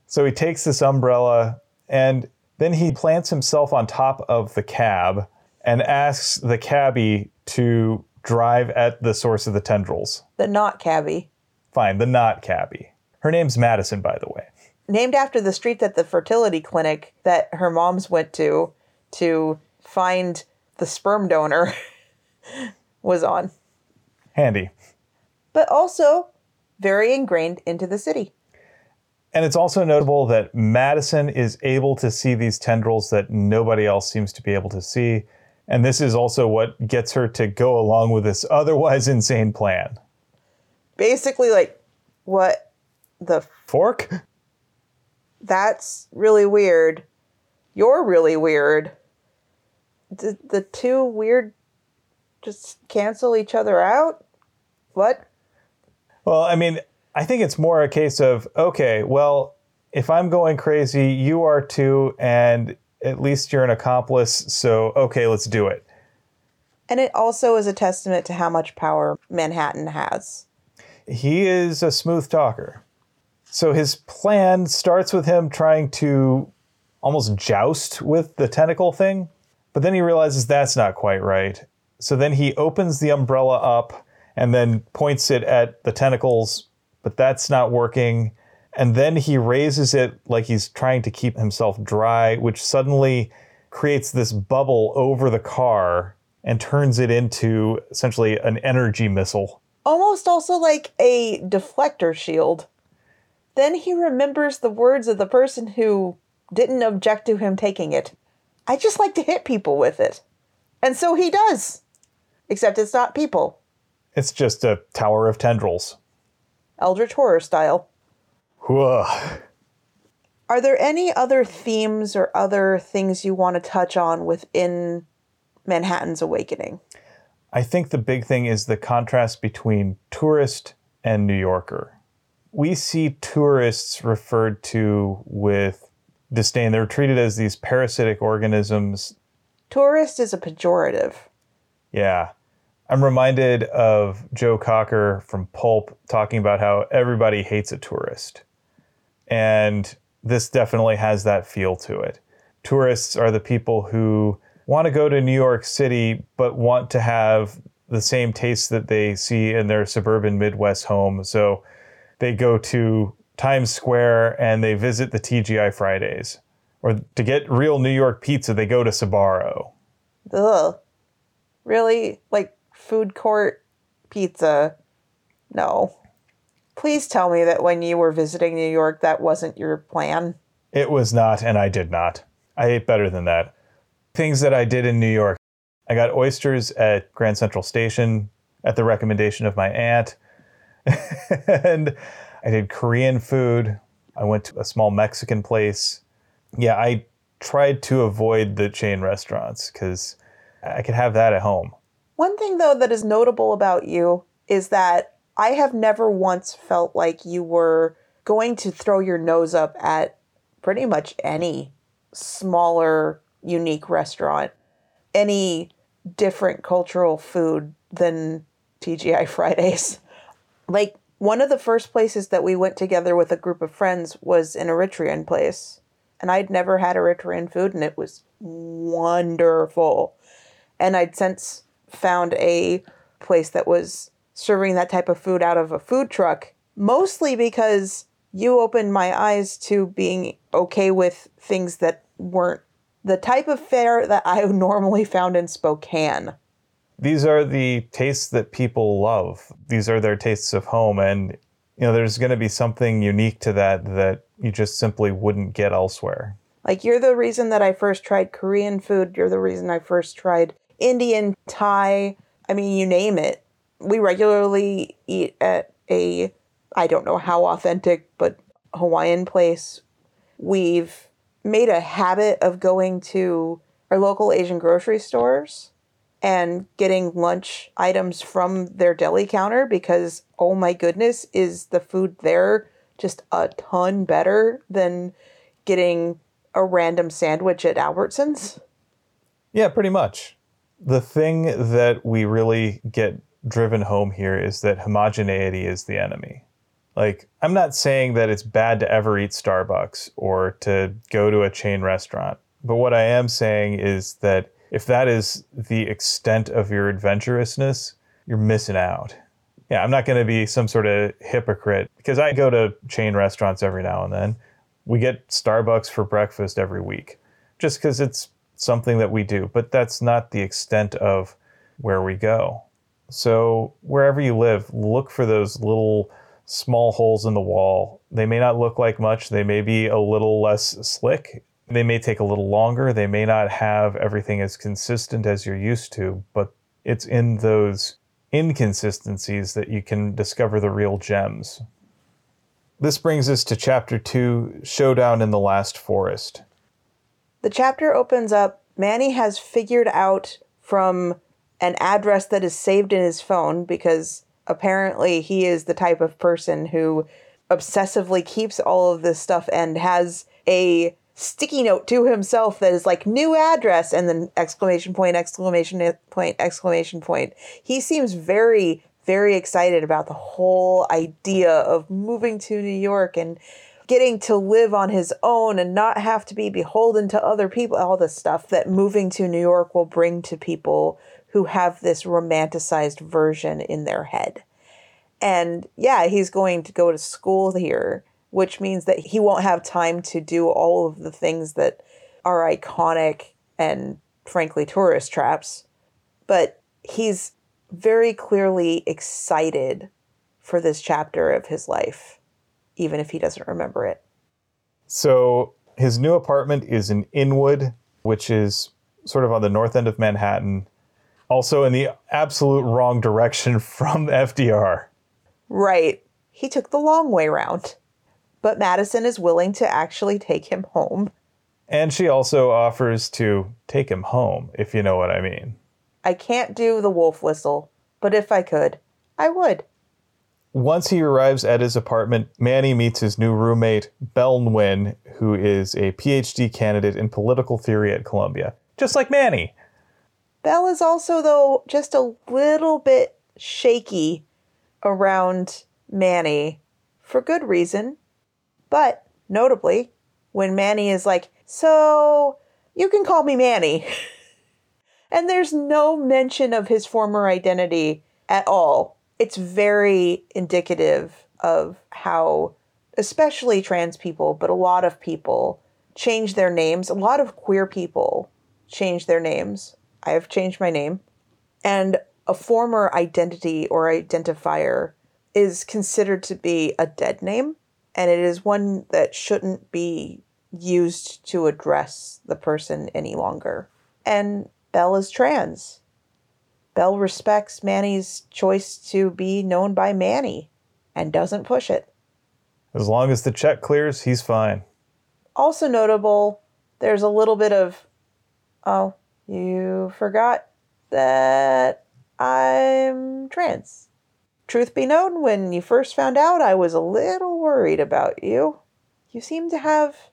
So he takes this umbrella and then he plants himself on top of the cab and asks the cabbie to drive at the source of the tendrils. The not cabbie. Fine, the not cabbie. Her name's Madison, by the way. Named after the street that the fertility clinic that her moms went to to find the sperm donor was on. Handy. But also very ingrained into the city. And it's also notable that Madison is able to see these tendrils that nobody else seems to be able to see. And this is also what gets her to go along with this otherwise insane plan. Basically, like, what the Fork? that's really weird. You're really weird. Did the two weird just cancel each other out? What? Well, I mean, I think it's more a case of okay, well, if I'm going crazy, you are too, and at least you're an accomplice, so okay, let's do it. And it also is a testament to how much power Manhattan has. He is a smooth talker. So his plan starts with him trying to almost joust with the tentacle thing, but then he realizes that's not quite right. So then he opens the umbrella up and then points it at the tentacles, but that's not working. And then he raises it like he's trying to keep himself dry, which suddenly creates this bubble over the car and turns it into essentially an energy missile. Almost also like a deflector shield. Then he remembers the words of the person who didn't object to him taking it. I just like to hit people with it. And so he does. Except it's not people. It's just a tower of tendrils. Eldritch horror style. Whoa. Are there any other themes or other things you want to touch on within Manhattan's Awakening? I think the big thing is the contrast between tourist and New Yorker. We see tourists referred to with disdain. They're treated as these parasitic organisms. Tourist is a pejorative. Yeah. I'm reminded of Joe Cocker from Pulp talking about how everybody hates a tourist. And this definitely has that feel to it. Tourists are the people who want to go to New York City, but want to have the same tastes that they see in their suburban Midwest home. So they go to Times Square and they visit the TGI Fridays. Or to get real New York pizza, they go to Sbarro. Ugh. Really? Like food court pizza? No. Please tell me that when you were visiting New York, that wasn't your plan. It was not, and I did not. I ate better than that. Things that I did in New York. I got oysters at Grand Central Station at the recommendation of my aunt. and I did Korean food. I went to a small Mexican place. Yeah, I tried to avoid the chain restaurants because I could have that at home. One thing, though, that is notable about you is that I have never once felt like you were going to throw your nose up at pretty much any smaller, unique restaurant, any different cultural food than TGI Fridays. Like, one of the first places that we went together with a group of friends was an Eritrean place. And I'd never had Eritrean food, and it was wonderful. And I'd since found a place that was serving that type of food out of a food truck, mostly because you opened my eyes to being okay with things that weren't the type of fare that I normally found in Spokane. These are the tastes that people love. These are their tastes of home. And, you know, there's going to be something unique to that that you just simply wouldn't get elsewhere. Like, you're the reason that I first tried Korean food. You're the reason I first tried Indian, Thai, I mean, you name it. We regularly eat at a, I don't know how authentic, but Hawaiian place. We've made a habit of going to our local Asian grocery stores and getting lunch items from their deli counter because, oh my goodness, is the food there just a ton better than getting a random sandwich at Albertsons? Yeah, pretty much. The thing that we really get driven home here is that homogeneity is the enemy. Like, I'm not saying that it's bad to ever eat Starbucks or to go to a chain restaurant, but what I am saying is that if that is the extent of your adventurousness, you're missing out. Yeah, I'm not going to be some sort of hypocrite because I go to chain restaurants every now and then. We get Starbucks for breakfast every week just because it's something that we do, but that's not the extent of where we go. So, wherever you live, look for those little small holes in the wall. They may not look like much, they may be a little less slick they may take a little longer. They may not have everything as consistent as you're used to, but it's in those inconsistencies that you can discover the real gems. This brings us to chapter 2 Showdown in the Last Forest. The chapter opens up Manny has figured out from an address that is saved in his phone because apparently he is the type of person who obsessively keeps all of this stuff and has a sticky note to himself that is like new address and then exclamation point exclamation point exclamation point. He seems very very excited about the whole idea of moving to new york and getting to live on his own and not have to be beholden to other people all the stuff that moving to new york will bring to people who have this romanticized version in their head. And yeah he's going to go to school here which means that he won't have time to do all of the things that are iconic and frankly tourist traps. But he's very clearly excited for this chapter of his life, even if he doesn't remember it. So his new apartment is in Inwood, which is sort of on the north end of Manhattan, also in the absolute wrong direction from FDR. Right. He took the long way round but Madison is willing to actually take him home. And she also offers to take him home, if you know what I mean. I can't do the wolf whistle, but if I could, I would. Once he arrives at his apartment, Manny meets his new roommate, Bel Nguyen, who is a PhD candidate in political theory at Columbia, just like Manny. Bel is also, though, just a little bit shaky around Manny for good reason. But notably, when Manny is like, So you can call me Manny. and there's no mention of his former identity at all. It's very indicative of how, especially trans people, but a lot of people change their names. A lot of queer people change their names. I have changed my name. And a former identity or identifier is considered to be a dead name and it is one that shouldn't be used to address the person any longer. And Bel is trans. Bel respects Manny's choice to be known by Manny and doesn't push it. As long as the check clears, he's fine. Also notable, there's a little bit of, oh, you forgot that I'm trans. Truth be known, when you first found out, I was a little worried about you. You seem to have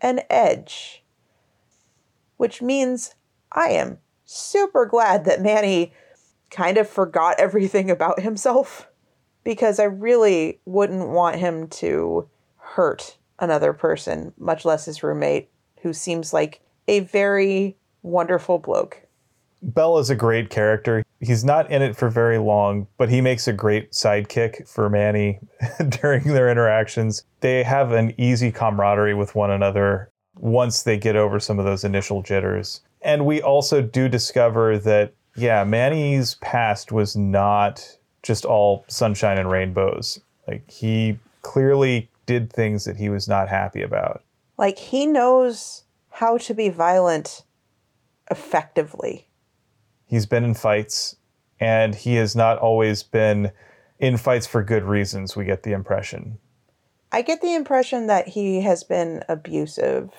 an edge. Which means I am super glad that Manny kind of forgot everything about himself because I really wouldn't want him to hurt another person, much less his roommate, who seems like a very wonderful bloke. Bel is a great character. He's not in it for very long, but he makes a great sidekick for Manny during their interactions. They have an easy camaraderie with one another once they get over some of those initial jitters. And we also do discover that, yeah, Manny's past was not just all sunshine and rainbows. Like, he clearly did things that he was not happy about. Like, he knows how to be violent effectively He's been in fights, and he has not always been in fights for good reasons, we get the impression. I get the impression that he has been abusive,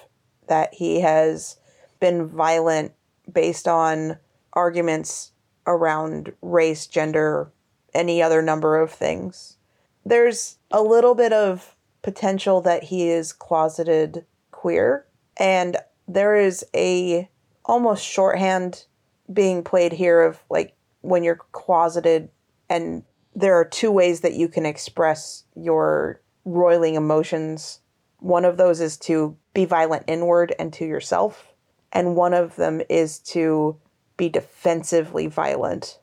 that he has been violent based on arguments around race, gender, any other number of things. There's a little bit of potential that he is closeted queer and there is a almost shorthand being played here of like when you're closeted and there are two ways that you can express your roiling emotions. One of those is to be violent inward and to yourself, and one of them is to be defensively violent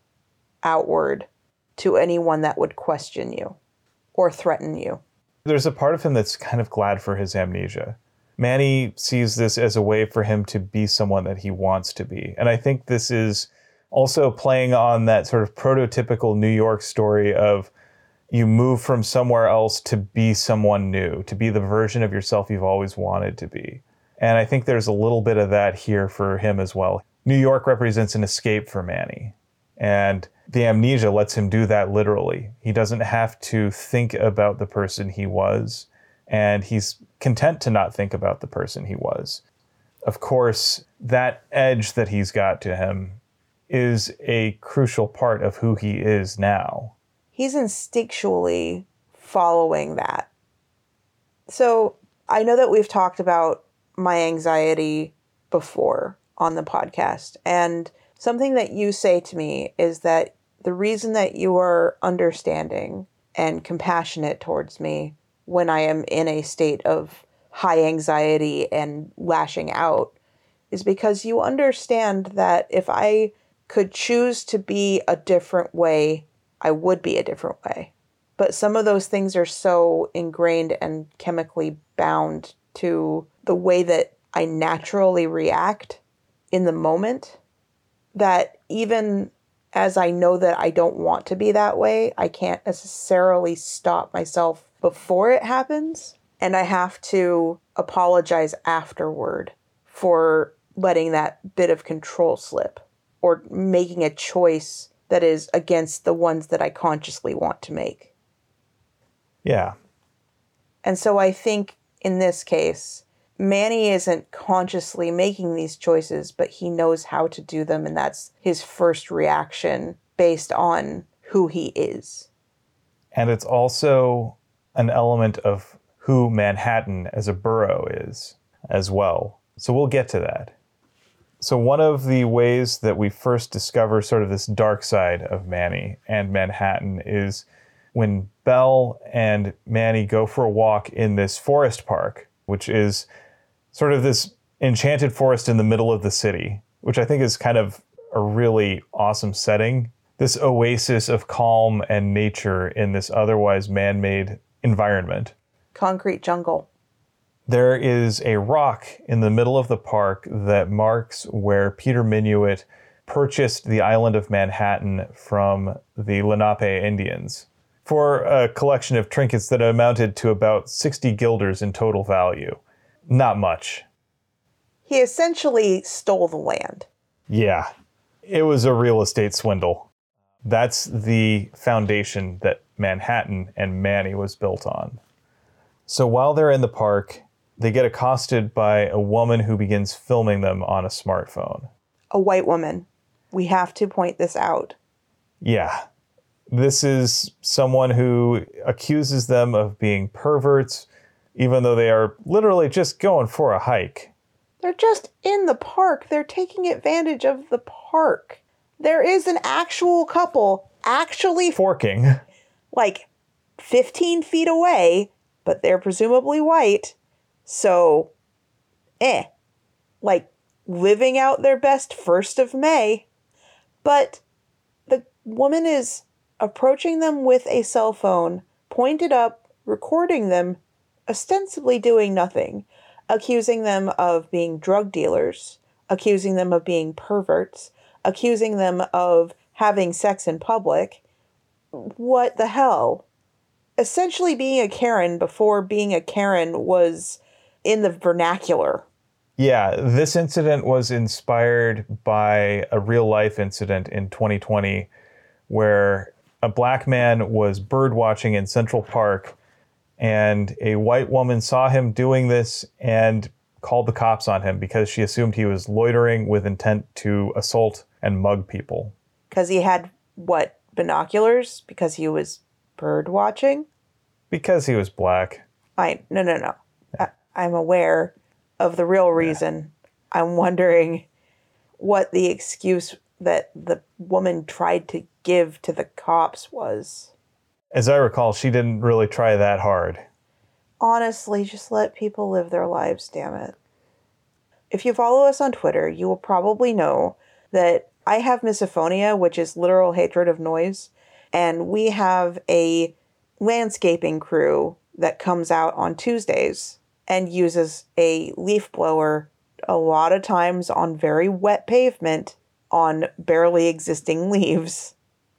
outward to anyone that would question you or threaten you. There's a part of him that's kind of glad for his amnesia. Manny sees this as a way for him to be someone that he wants to be. And I think this is also playing on that sort of prototypical New York story of you move from somewhere else to be someone new, to be the version of yourself you've always wanted to be. And I think there's a little bit of that here for him as well. New York represents an escape for Manny. And the amnesia lets him do that literally. He doesn't have to think about the person he was, and he's content to not think about the person he was. Of course, that edge that he's got to him is a crucial part of who he is now. He's instinctually following that. So I know that we've talked about my anxiety before on the podcast, and something that you say to me is that the reason that you are understanding and compassionate towards me when I am in a state of high anxiety and lashing out is because you understand that if I could choose to be a different way, I would be a different way. But some of those things are so ingrained and chemically bound to the way that I naturally react in the moment that even as I know that I don't want to be that way, I can't necessarily stop myself before it happens. And I have to apologize afterward for letting that bit of control slip or making a choice that is against the ones that I consciously want to make. Yeah. And so I think in this case, Manny isn't consciously making these choices, but he knows how to do them, and that's his first reaction based on who he is. And it's also an element of who Manhattan as a borough is as well. So we'll get to that. So, one of the ways that we first discover sort of this dark side of Manny and Manhattan is when Bel and Manny go for a walk in this forest park, which is sort of this enchanted forest in the middle of the city, which I think is kind of a really awesome setting. This oasis of calm and nature in this otherwise man made environment. Concrete jungle. There is a rock in the middle of the park that marks where Peter Minuit purchased the island of Manhattan from the Lenape Indians for a collection of trinkets that amounted to about 60 guilders in total value. Not much. He essentially stole the land. Yeah, it was a real estate swindle. That's the foundation that Manhattan and Manny was built on. So while they're in the park, they get accosted by a woman who begins filming them on a smartphone. A white woman. We have to point this out. Yeah. This is someone who accuses them of being perverts, even though they are literally just going for a hike. They're just in the park. They're taking advantage of the park. There is an actual couple actually Forking. Like 15 feet away, but they're presumably white. So, eh. Like living out their best first of May. But the woman is approaching them with a cell phone, pointed up, recording them, ostensibly doing nothing, accusing them of being drug dealers, accusing them of being perverts, accusing them of having sex in public. What the hell? Essentially, being a Karen before being a Karen was in the vernacular. Yeah, this incident was inspired by a real life incident in 2020 where a black man was bird watching in Central Park and a white woman saw him doing this and called the cops on him because she assumed he was loitering with intent to assault and mug people. Because he had what? Binoculars? Because he was bird watching? Because he was black. I no no no. I, I'm aware of the real reason. I'm wondering what the excuse that the woman tried to give to the cops was. As I recall, she didn't really try that hard. Honestly, just let people live their lives, damn it. If you follow us on Twitter, you will probably know that I have misophonia, which is literal hatred of noise, and we have a landscaping crew that comes out on Tuesdays and uses a leaf blower a lot of times on very wet pavement on barely existing leaves.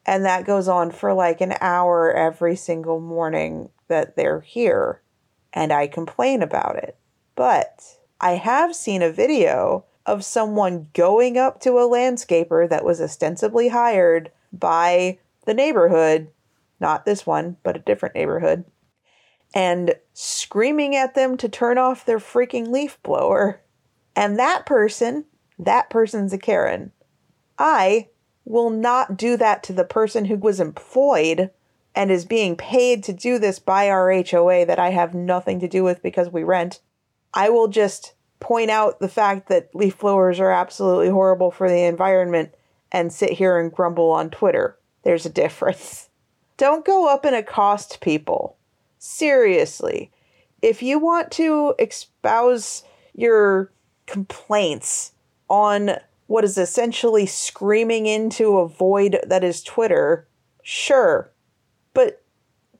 And that goes on for like an hour every single morning that they're here. And I complain about it. But I have seen a video of someone going up to a landscaper that was ostensibly hired by the neighborhood, not this one, but a different neighborhood, and screaming at them to turn off their freaking leaf blower. And that person, that person's a Karen. I will not do that to the person who was employed and is being paid to do this by our HOA that I have nothing to do with because we rent. I will just point out the fact that leaf blowers are absolutely horrible for the environment and sit here and grumble on Twitter. There's a difference. Don't go up and accost people. Seriously. If you want to espouse your complaints on what is essentially screaming into a void that is Twitter, sure. But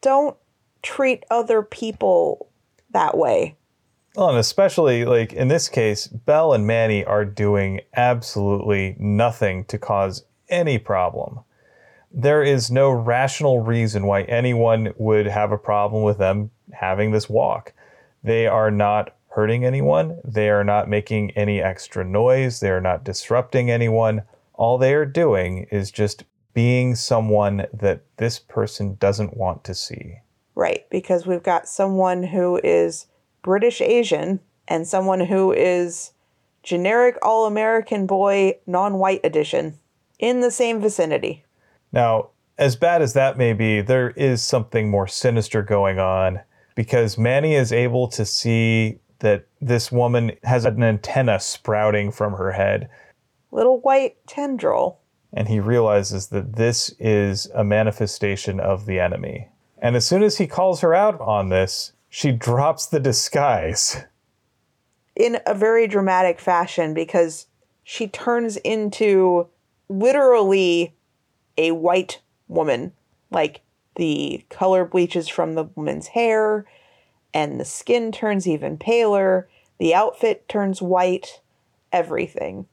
don't treat other people that way. Well, and especially like in this case, Bel and Manny are doing absolutely nothing to cause any problem. There is no rational reason why anyone would have a problem with them having this walk. They are not hurting anyone. They are not making any extra noise. They are not disrupting anyone. All they are doing is just being someone that this person doesn't want to see. Right, because we've got someone who is British Asian and someone who is generic all American boy non white edition in the same vicinity. Now, as bad as that may be, there is something more sinister going on because Manny is able to see that this woman has an antenna sprouting from her head. Little white tendril. And he realizes that this is a manifestation of the enemy. And as soon as he calls her out on this, she drops the disguise. In a very dramatic fashion because she turns into literally a white woman. Like the color bleaches from the woman's hair, and the skin turns even paler, the outfit turns white, everything.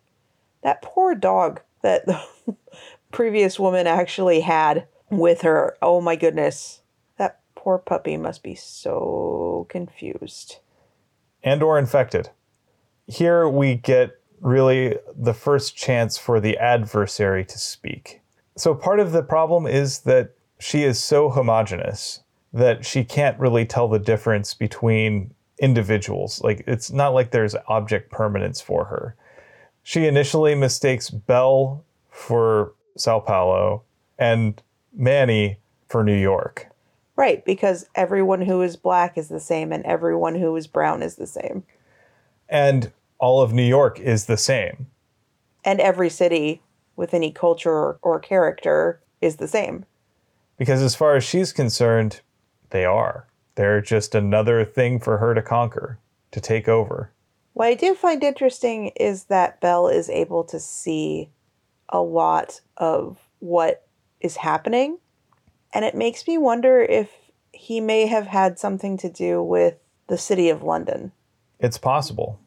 That poor dog that the previous woman actually had with her. Oh my goodness. Poor puppy must be so confused. And or infected. Here we get really the first chance for the adversary to speak. So part of the problem is that she is so homogenous that she can't really tell the difference between individuals. Like it's not like there's object permanence for her. She initially mistakes Bel for Sao Paulo and Manny for New York. Right, because everyone who is black is the same and everyone who is brown is the same. And all of New York is the same. And every city with any culture or, or character is the same. Because as far as she's concerned, they are. They're just another thing for her to conquer, to take over. What I do find interesting is that Bel is able to see a lot of what is happening. And it makes me wonder if he may have had something to do with the city of London. It's possible.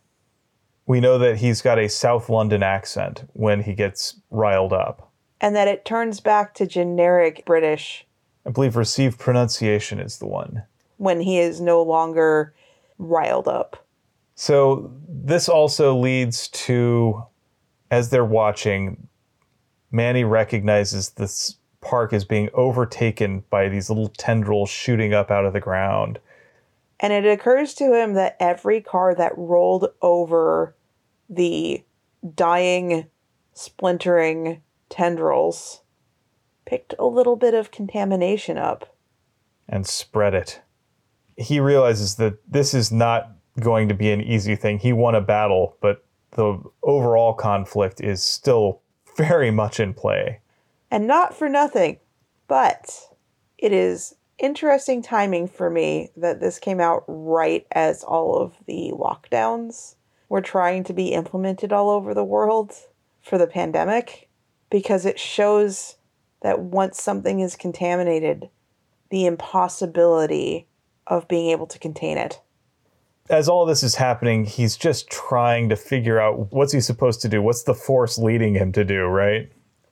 We know that he's got a South London accent when he gets riled up. And that it turns back to generic British I believe received pronunciation is the one. when he is no longer riled up. So this also leads to, as they're watching, Manny recognizes this park is being overtaken by these little tendrils shooting up out of the ground. And it occurs to him that every car that rolled over the dying, splintering tendrils picked a little bit of contamination up. And spread it. He realizes that this is not going to be an easy thing. He won a battle, but the overall conflict is still very much in play. And not for nothing, but it is interesting timing for me that this came out right as all of the lockdowns were trying to be implemented all over the world for the pandemic because it shows that once something is contaminated, the impossibility of being able to contain it. As all this is happening, he's just trying to figure out what's he supposed to do? What's the force leading him to do, right?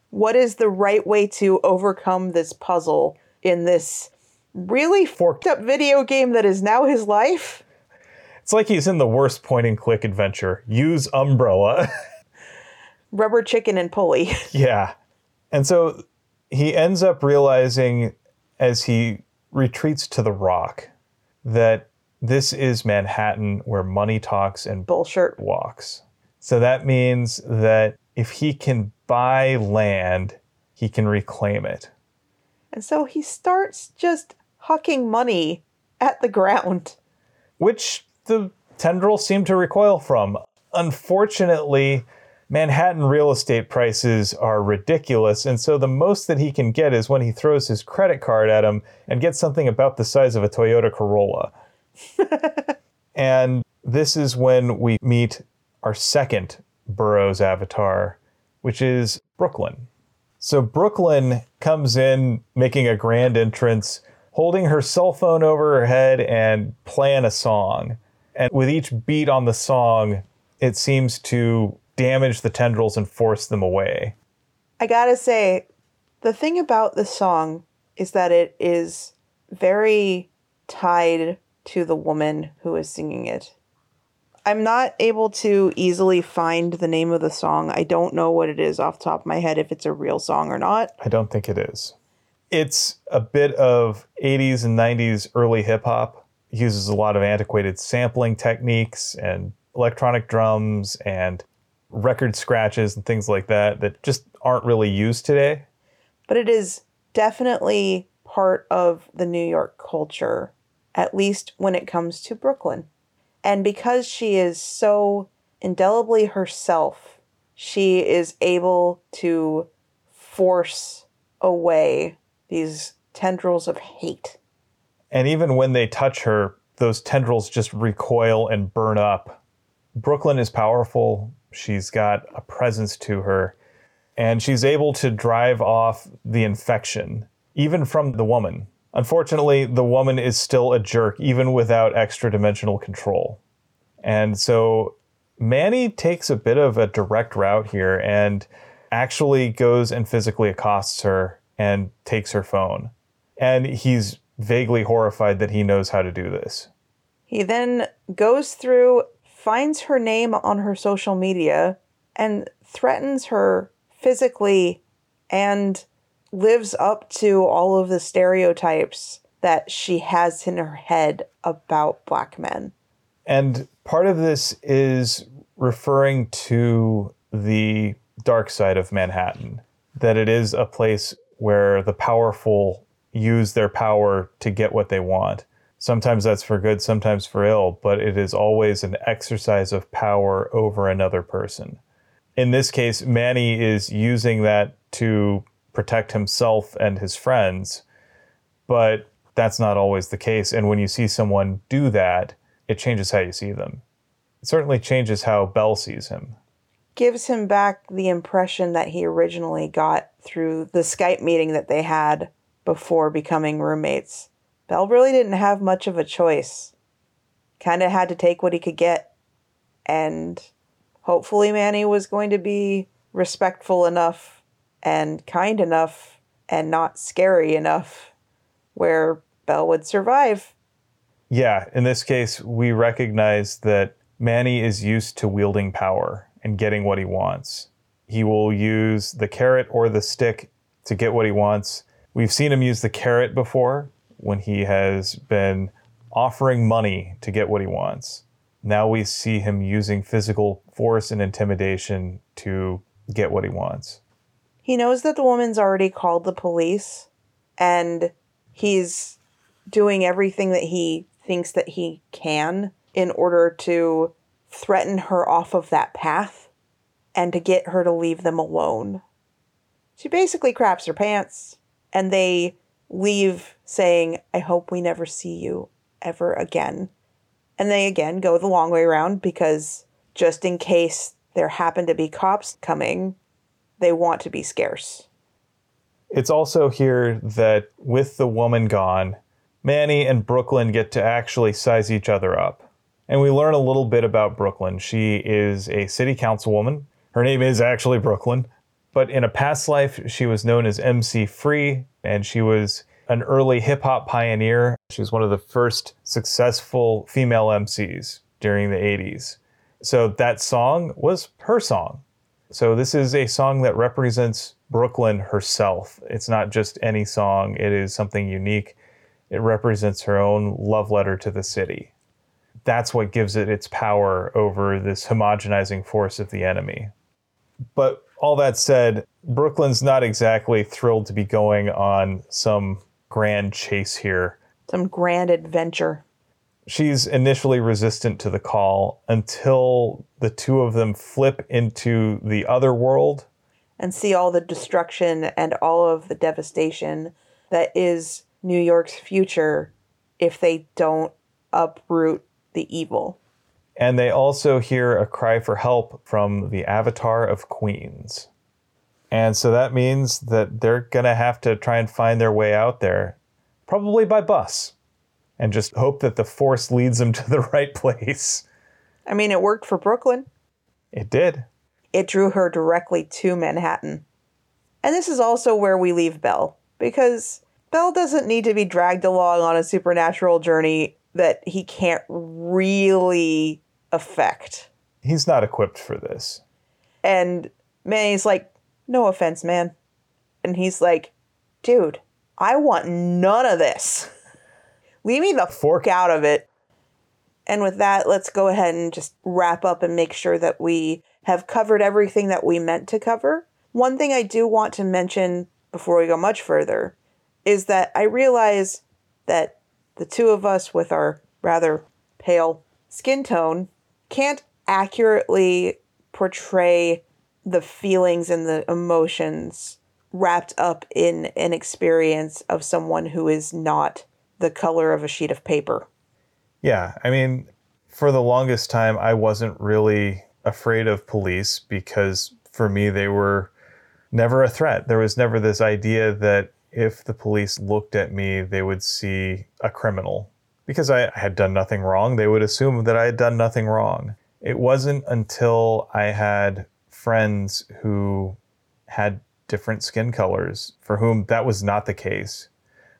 What is the right way to overcome this puzzle in this really forked up video game that is now his life? It's like he's in the worst point and click adventure. Use umbrella. Rubber chicken and pulley. yeah. And so he ends up realizing as he retreats to the rock that this is Manhattan where money talks and bullshit walks. So that means that if he can buy land, he can reclaim it. And so he starts just hucking money at the ground. Which the tendrils seem to recoil from. Unfortunately, Manhattan real estate prices are ridiculous, and so the most that he can get is when he throws his credit card at him and gets something about the size of a Toyota Corolla. and this is when we meet our second borough's avatar, which is Brooklyn. So Brooklyn comes in making a grand entrance, holding her cell phone over her head and playing a song. And with each beat on the song, it seems to damage the tendrils and force them away. I gotta say, the thing about the song is that it is very tied to the woman who is singing it. I'm not able to easily find the name of the song. I don't know what it is off the top of my head, if it's a real song or not. I don't think it is. It's a bit of 80s and 90s early hip hop. Uses a lot of antiquated sampling techniques and electronic drums and record scratches and things like that that just aren't really used today. But it is definitely part of the New York culture, at least when it comes to Brooklyn. And because she is so indelibly herself, she is able to force away these tendrils of hate. And even when they touch her, those tendrils just recoil and burn up. Brooklyn is powerful. She's got a presence to her. And she's able to drive off the infection, even from the woman. Unfortunately, the woman is still a jerk, even without extra dimensional control. And so Manny takes a bit of a direct route here and actually goes and physically accosts her and takes her phone. And he's vaguely horrified that he knows how to do this. He then goes through, finds her name on her social media, and threatens her physically and lives up to all of the stereotypes that she has in her head about black men. And part of this is referring to the dark side of Manhattan, that it is a place where the powerful use their power to get what they want. Sometimes that's for good, sometimes for ill, but it is always an exercise of power over another person. In this case, Manny is using that to protect himself and his friends, but that's not always the case. And when you see someone do that, it changes how you see them. It certainly changes how Bel sees him. Gives him back the impression that he originally got through the Skype meeting that they had before becoming roommates. Bel really didn't have much of a choice. Kind of had to take what he could get. And hopefully, Manny was going to be respectful enough and kind enough and not scary enough where Bel would survive. Yeah, in this case, we recognize that Manny is used to wielding power and getting what he wants. He will use the carrot or the stick to get what he wants. We've seen him use the carrot before when he has been offering money to get what he wants. Now we see him using physical force and intimidation to get what he wants. He knows that the woman's already called the police and he's doing everything that he thinks that he can in order to threaten her off of that path and to get her to leave them alone. She basically craps her pants and they leave saying, I hope we never see you ever again. And they again go the long way around because just in case there happen to be cops coming, they want to be scarce. It's also here that with the woman gone, Manny and Brooklyn get to actually size each other up. And we learn a little bit about Brooklyn. She is a city councilwoman. Her name is actually Brooklyn. But in a past life, she was known as MC Free, and she was an early hip hop pioneer. She was one of the first successful female MCs during the 80s. So that song was her song. So this is a song that represents Brooklyn herself. It's not just any song, it is something unique. It represents her own love letter to the city. That's what gives it its power over this homogenizing force of the enemy. But all that said, Brooklyn's not exactly thrilled to be going on some grand chase here. Some grand adventure. She's initially resistant to the call until the two of them flip into the other world and see all the destruction and all of the devastation that is New York's future if they don't uproot the evil. And they also hear a cry for help from the Avatar of Queens. And so that means that they're going to have to try and find their way out there, probably by bus, and just hope that the force leads them to the right place. I mean, it worked for Brooklyn. It did. It drew her directly to Manhattan. And this is also where we leave Bel, because Bel doesn't need to be dragged along on a supernatural journey that he can't really affect. He's not equipped for this. And Manny's like, no offense, man. And he's like, dude, I want none of this. Leave me the fork out of it. And with that, let's go ahead and just wrap up and make sure that we have covered everything that we meant to cover. One thing I do want to mention before we go much further is that I realize that the two of us, with our rather pale skin tone, can't accurately portray the feelings and the emotions wrapped up in an experience of someone who is not the color of a sheet of paper. Yeah, I mean, for the longest time, I wasn't really afraid of police because for me, they were never a threat. There was never this idea that if the police looked at me, they would see a criminal. Because I had done nothing wrong, they would assume that I had done nothing wrong. It wasn't until I had friends who had different skin colors for whom that was not the case,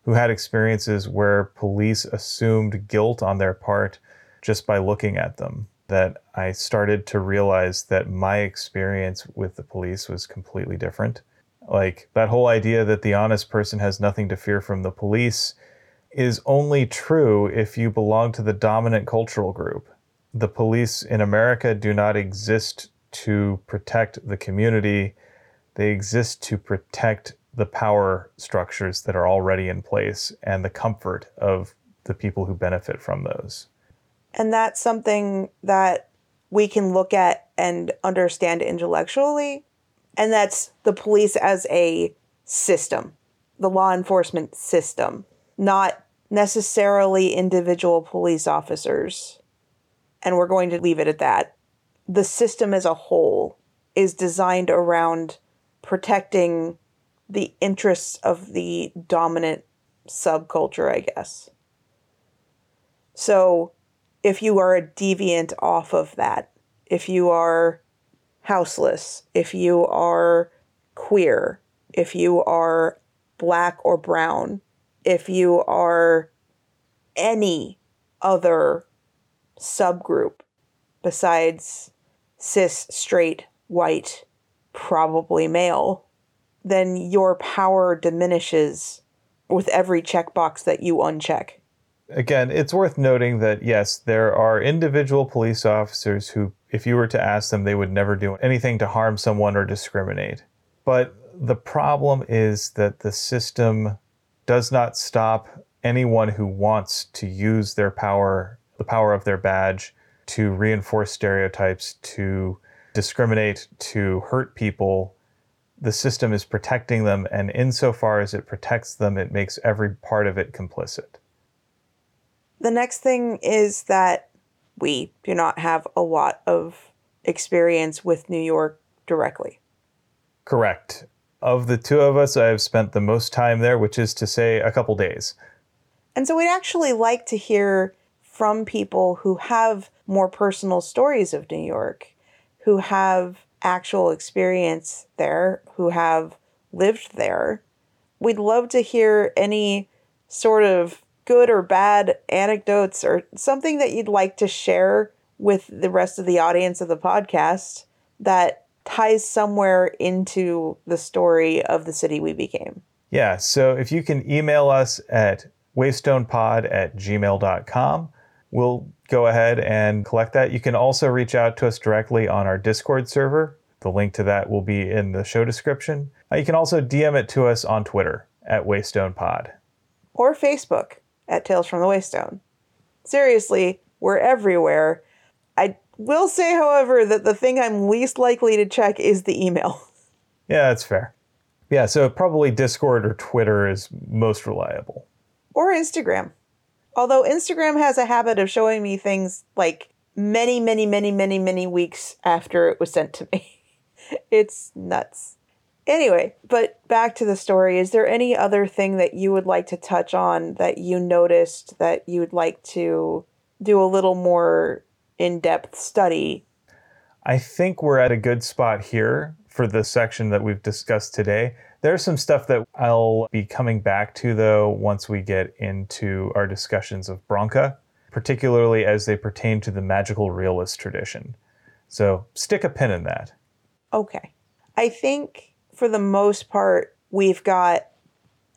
who had experiences where police assumed guilt on their part just by looking at them, that I started to realize that my experience with the police was completely different. Like that whole idea that the honest person has nothing to fear from the police is only true if you belong to the dominant cultural group. The police in America do not exist to protect the community, they exist to protect the power structures that are already in place and the comfort of the people who benefit from those. And that's something that we can look at and understand intellectually and that's the police as a system, the law enforcement system, not necessarily individual police officers. And we're going to leave it at that. The system as a whole is designed around protecting the interests of the dominant subculture, I guess. So, if you are a deviant off of that, if you are houseless, if you are queer, if you are black or brown, if you are any other subgroup, besides cis, straight, white, probably male, then your power diminishes with every checkbox that you uncheck. Again, it's worth noting that yes, there are individual police officers who, if you were to ask them, they would never do anything to harm someone or discriminate. But the problem is that the system does not stop anyone who wants to use their power, the power of their badge, to reinforce stereotypes, to discriminate, to hurt people. The system is protecting them, and insofar as it protects them, it makes every part of it complicit. The next thing is that we do not have a lot of experience with New York directly. Correct. Of the two of us, I have spent the most time there, which is to say, a couple days. And so we'd actually like to hear from people who have more personal stories of New York, who have actual experience there, who have lived there. We'd love to hear any sort of good or bad anecdotes or something that you'd like to share with the rest of the audience of the podcast that ties somewhere into the story of the city we became. Yeah, so if you can email us at waystonepod at gmail.com, we'll go ahead and collect that. You can also reach out to us directly on our Discord server. The link to that will be in the show description. Uh, you can also DM it to us on Twitter at waystonepod. Or Facebook at Tales from the Waystone. Seriously, we're everywhere. I will say, however, that the thing I'm least likely to check is the email. Yeah, that's fair. Yeah, so probably Discord or Twitter is most reliable. Or Instagram. Although Instagram has a habit of showing me things like many, many, many, many, many weeks after it was sent to me. it's nuts. Anyway, but back to the story. Is there any other thing that you would like to touch on that you noticed that you would like to do a little more in depth study? I think we're at a good spot here for the section that we've discussed today. There's some stuff that I'll be coming back to, though, once we get into our discussions of Bronca, particularly as they pertain to the magical realist tradition. So stick a pin in that. Okay. I think for the most part, we've got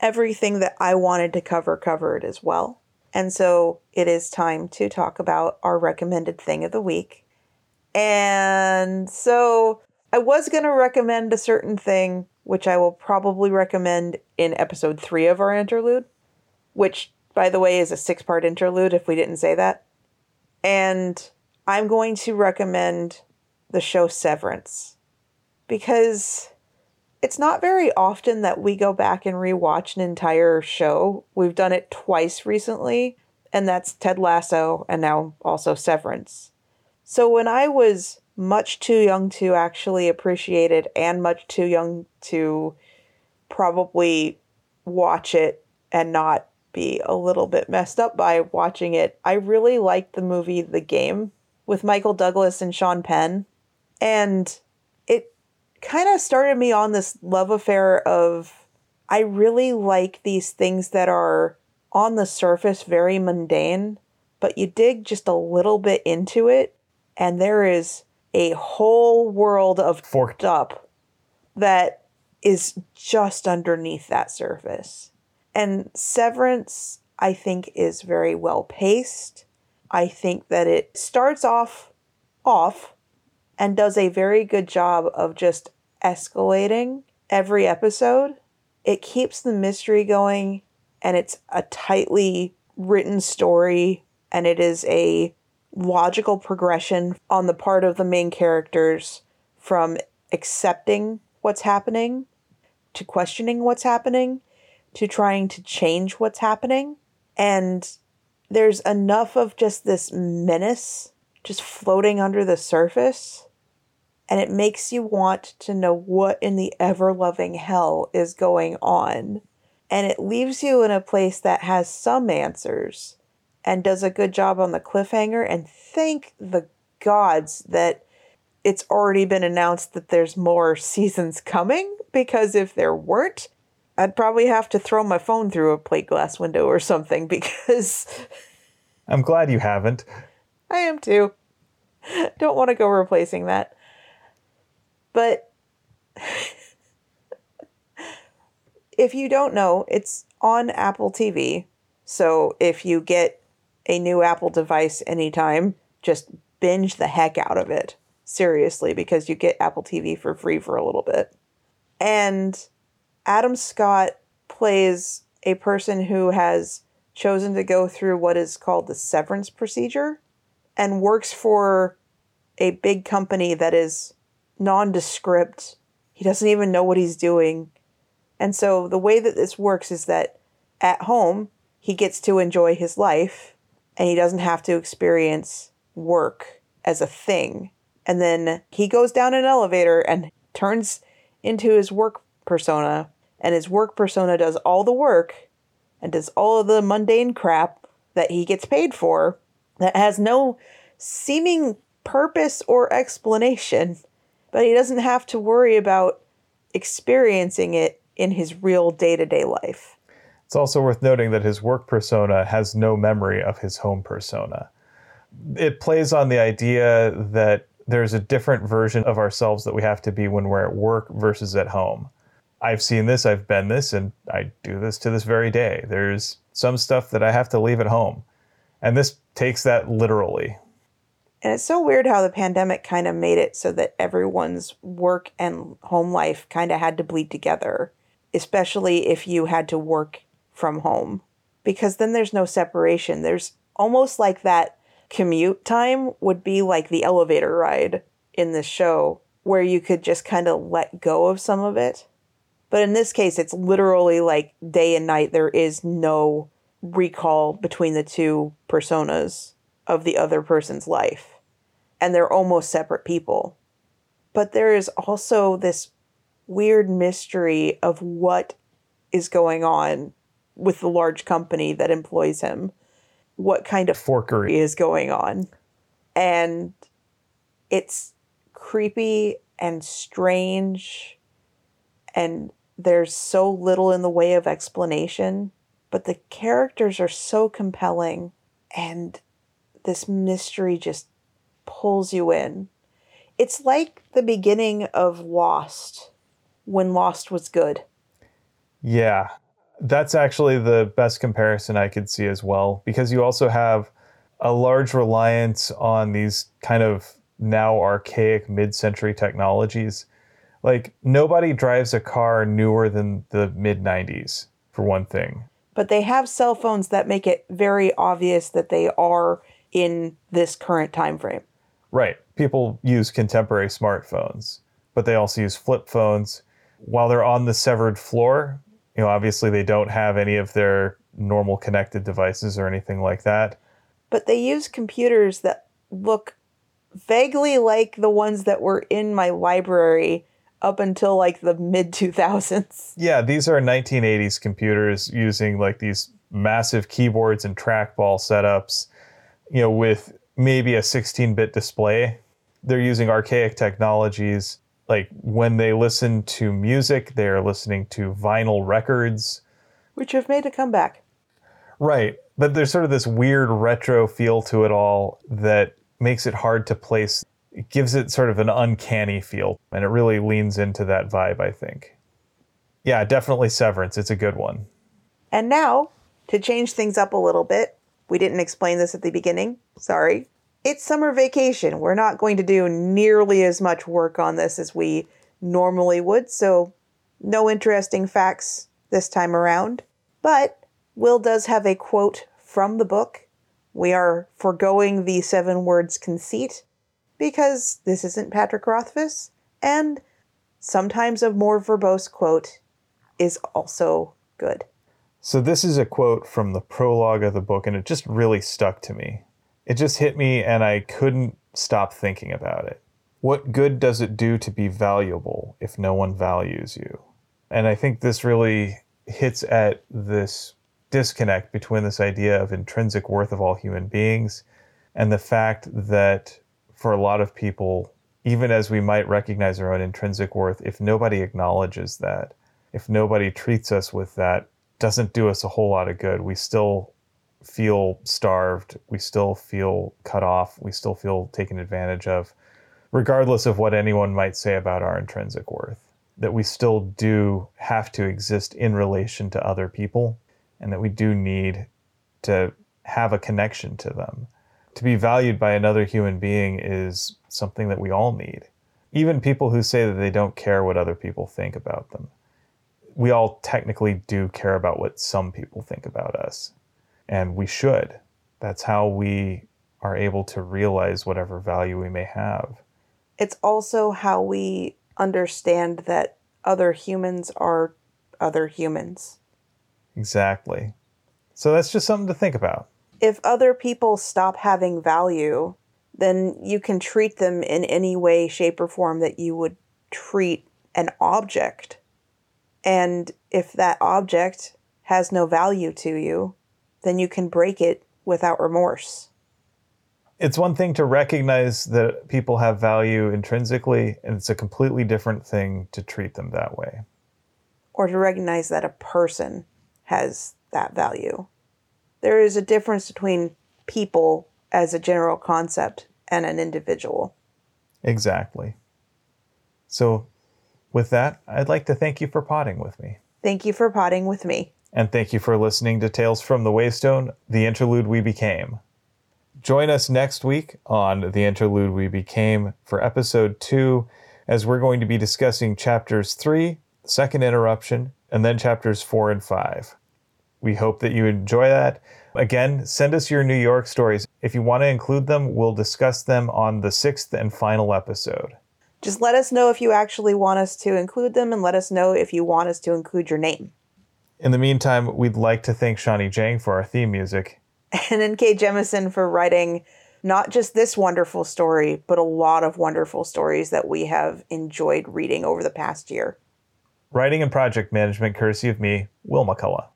everything that I wanted to cover covered as well. And so it is time to talk about our recommended thing of the week. And so I was going to recommend a certain thing, which I will probably recommend in episode three of our interlude, which, by the way, is a six part interlude if we didn't say that. And I'm going to recommend the show Severance because it's not very often that we go back and rewatch an entire show. We've done it twice recently, and that's Ted Lasso and now also Severance. So when I was much too young to actually appreciate it and much too young to probably watch it and not be a little bit messed up by watching it, I really liked the movie The Game with Michael Douglas and Sean Penn. And it kind of started me on this love affair of I really like these things that are on the surface very mundane, but you dig just a little bit into it, and there is a whole world of forked up that is just underneath that surface. And Severance, I think, is very well paced. I think that it starts off off and does a very good job of just escalating every episode. It keeps the mystery going and it's a tightly written story and it is a logical progression on the part of the main characters from accepting what's happening to questioning what's happening to trying to change what's happening. And there's enough of just this menace just floating under the surface and it makes you want to know what in the ever loving hell is going on. And it leaves you in a place that has some answers and does a good job on the cliffhanger. And thank the gods that it's already been announced that there's more seasons coming because if there weren't, I'd probably have to throw my phone through a plate glass window or something because. I'm glad you haven't. I am too. Don't want to go replacing that. But if you don't know, it's on Apple TV. So if you get a new Apple device anytime, just binge the heck out of it. Seriously, because you get Apple TV for free for a little bit. And Adam Scott plays a person who has chosen to go through what is called the severance procedure and works for a big company that is nondescript. He doesn't even know what he's doing. And so the way that this works is that at home, he gets to enjoy his life and he doesn't have to experience work as a thing. And then he goes down an elevator and turns into his work persona, and his work persona does all the work and does all of the mundane crap that he gets paid for that has no seeming purpose or explanation, but he doesn't have to worry about experiencing it in his real day to day life. It's also worth noting that his work persona has no memory of his home persona. It plays on the idea that there's a different version of ourselves that we have to be when we're at work versus at home. I've seen this, I've been this, and I do this to this very day. There's some stuff that I have to leave at home. And this takes that literally. And it's so weird how the pandemic kind of made it so that everyone's work and home life kind of had to bleed together, especially if you had to work from home because then there's no separation. There's almost like that commute time would be like the elevator ride in the show where you could just kind of let go of some of it. But in this case, it's literally like day and night. There is no recall between the two personas of the other person's life. And they're almost separate people. But there is also this weird mystery of what is going on with the large company that employs him what kind of forkery is going on. And it's creepy and strange and there's so little in the way of explanation, but the characters are so compelling and this mystery just pulls you in. It's like the beginning of Lost when Lost was good. Yeah, that's actually the best comparison I could see as well, because you also have a large reliance on these kind of now archaic mid century technologies. Like, nobody drives a car newer than the mid 90s, for one thing. But they have cell phones that make it very obvious that they are in this current time frame. Right. People use contemporary smartphones, but they also use flip phones. While they're on the severed floor, you know, obviously they don't have any of their normal connected devices or anything like that. But they use computers that look vaguely like the ones that were in my library up until like the mid 2000s. Yeah, these are 1980s computers using like these massive keyboards and trackball setups, you know, with maybe a 16 bit display. They're using archaic technologies like when they listen to music, they are listening to vinyl records, which have made a comeback. Right. But there's sort of this weird retro feel to it all that makes it hard to place. It gives it sort of an uncanny feel, and it really leans into that vibe, I think. Yeah, definitely Severance. It's a good one. And now, to change things up a little bit, we didn't explain this at the beginning. Sorry it's summer vacation. We're not going to do nearly as much work on this as we normally would, so no interesting facts this time around. But Will does have a quote from the book. We are foregoing the seven words conceit because this isn't Patrick Rothfuss, and sometimes a more verbose quote is also good. So, this is a quote from the prologue of the book, and it just really stuck to me it just hit me and I couldn't stop thinking about it. What good does it do to be valuable if no one values you? And I think this really hits at this disconnect between this idea of intrinsic worth of all human beings and the fact that for a lot of people, even as we might recognize our own intrinsic worth, if nobody acknowledges that, if nobody treats us with that, doesn't do us a whole lot of good. We still feel starved. We still feel cut off. We still feel taken advantage of, regardless of what anyone might say about our intrinsic worth. That we still do have to exist in relation to other people, and that we do need to have a connection to them. To be valued by another human being is something that we all need. Even people who say that they don't care what other people think about them. We all technically do care about what some people think about us and we should. That's how we are able to realize whatever value we may have. It's also how we understand that other humans are other humans. Exactly. So that's just something to think about. If other people stop having value, then you can treat them in any way, shape, or form that you would treat an object. And if that object has no value to you, then you can break it without remorse. It's one thing to recognize that people have value intrinsically, and it's a completely different thing to treat them that way. Or to recognize that a person has that value. There is a difference between people as a general concept and an individual. Exactly. So, with that, I'd like to thank you for potting with me. Thank you for potting with me. And thank you for listening to Tales from the Waystone, the interlude we became. Join us next week on The Interlude We Became for episode two, as we're going to be discussing chapters three, second interruption, and then chapters four and five. We hope that you enjoy that. Again, send us your New York stories. If you want to include them, we'll discuss them on the sixth and final episode. Just let us know if you actually want us to include them and let us know if you want us to include your name. In the meantime, we'd like to thank Shawnee Jang for our theme music. And N.K. Jemisin for writing not just this wonderful story, but a lot of wonderful stories that we have enjoyed reading over the past year. Writing and project management courtesy of me, Will McCullough.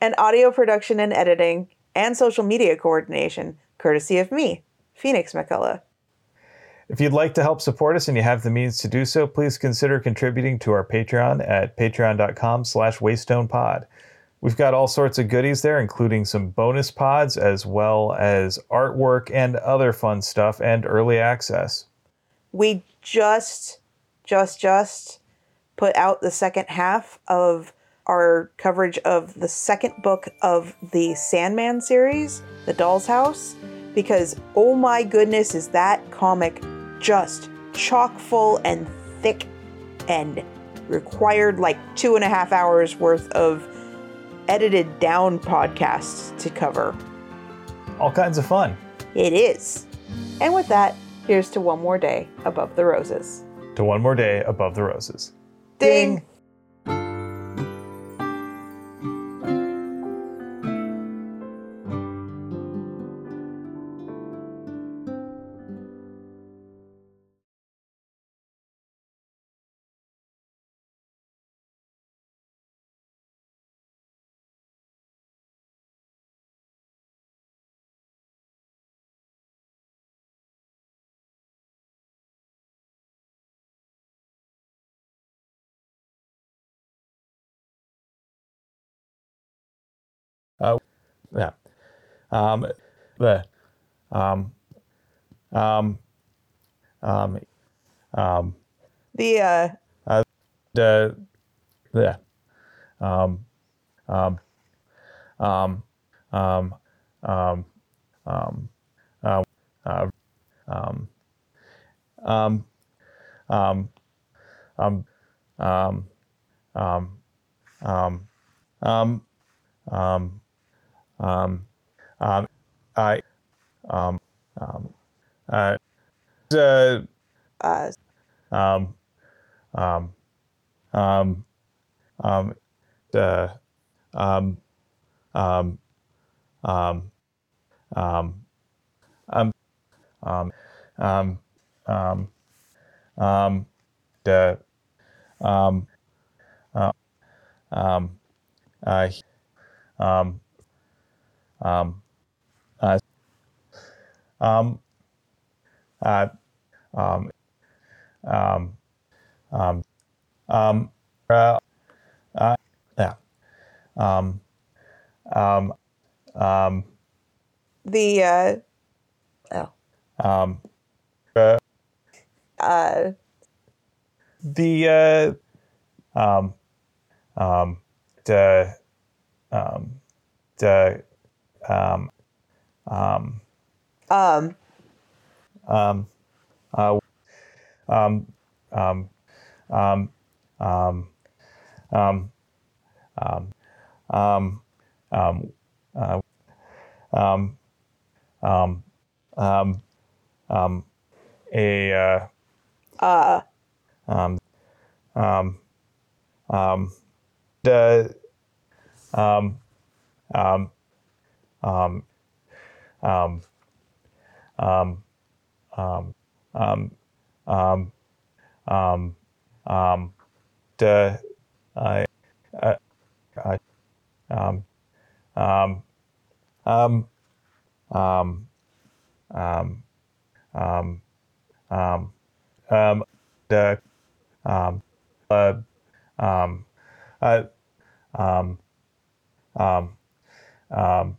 And audio production and editing and social media coordination courtesy of me, Phoenix McCullough. If you'd like to help support us and you have the means to do so, please consider contributing to our Patreon at patreon.com slash waystonepod. We've got all sorts of goodies there, including some bonus pods, as well as artwork and other fun stuff and early access. We just, just, just put out the second half of our coverage of the second book of the Sandman series, The Doll's House, because oh my goodness, is that comic just chock full and thick and required like two and a half hours worth of edited down podcasts to cover. All kinds of fun. It is. And with that, here's to one more day above the roses. To one more day above the roses. Ding! Ding. Uh, yeah. Um, the um, um, um, um, the uh, uh, the the um, um, um, um, um, um, uh, uh, um, um, um, um, um, um, um, um, um, um, um, I, um, um, uh, uh, uh, um, um, um, um, uh, um, um, um, um, um, um, um, um, um, the, um, uh, um, uh, um, um, uh, um, uh, um, um, um, um, uh, uh, yeah, um, um, um, The uh oh. um, uh, Uh the uh, um, um, the um, the um, um, um um, uh, um, um, um, um, um, um, um, um, uh, um, um, um, um, a, uh, uh um, um, um, the, um, um, um, um, um, um, um, um, um, um, the, I, uh, uh, um, um, um, um, um, um, um, um, the, um, uh, um, uh, um, um,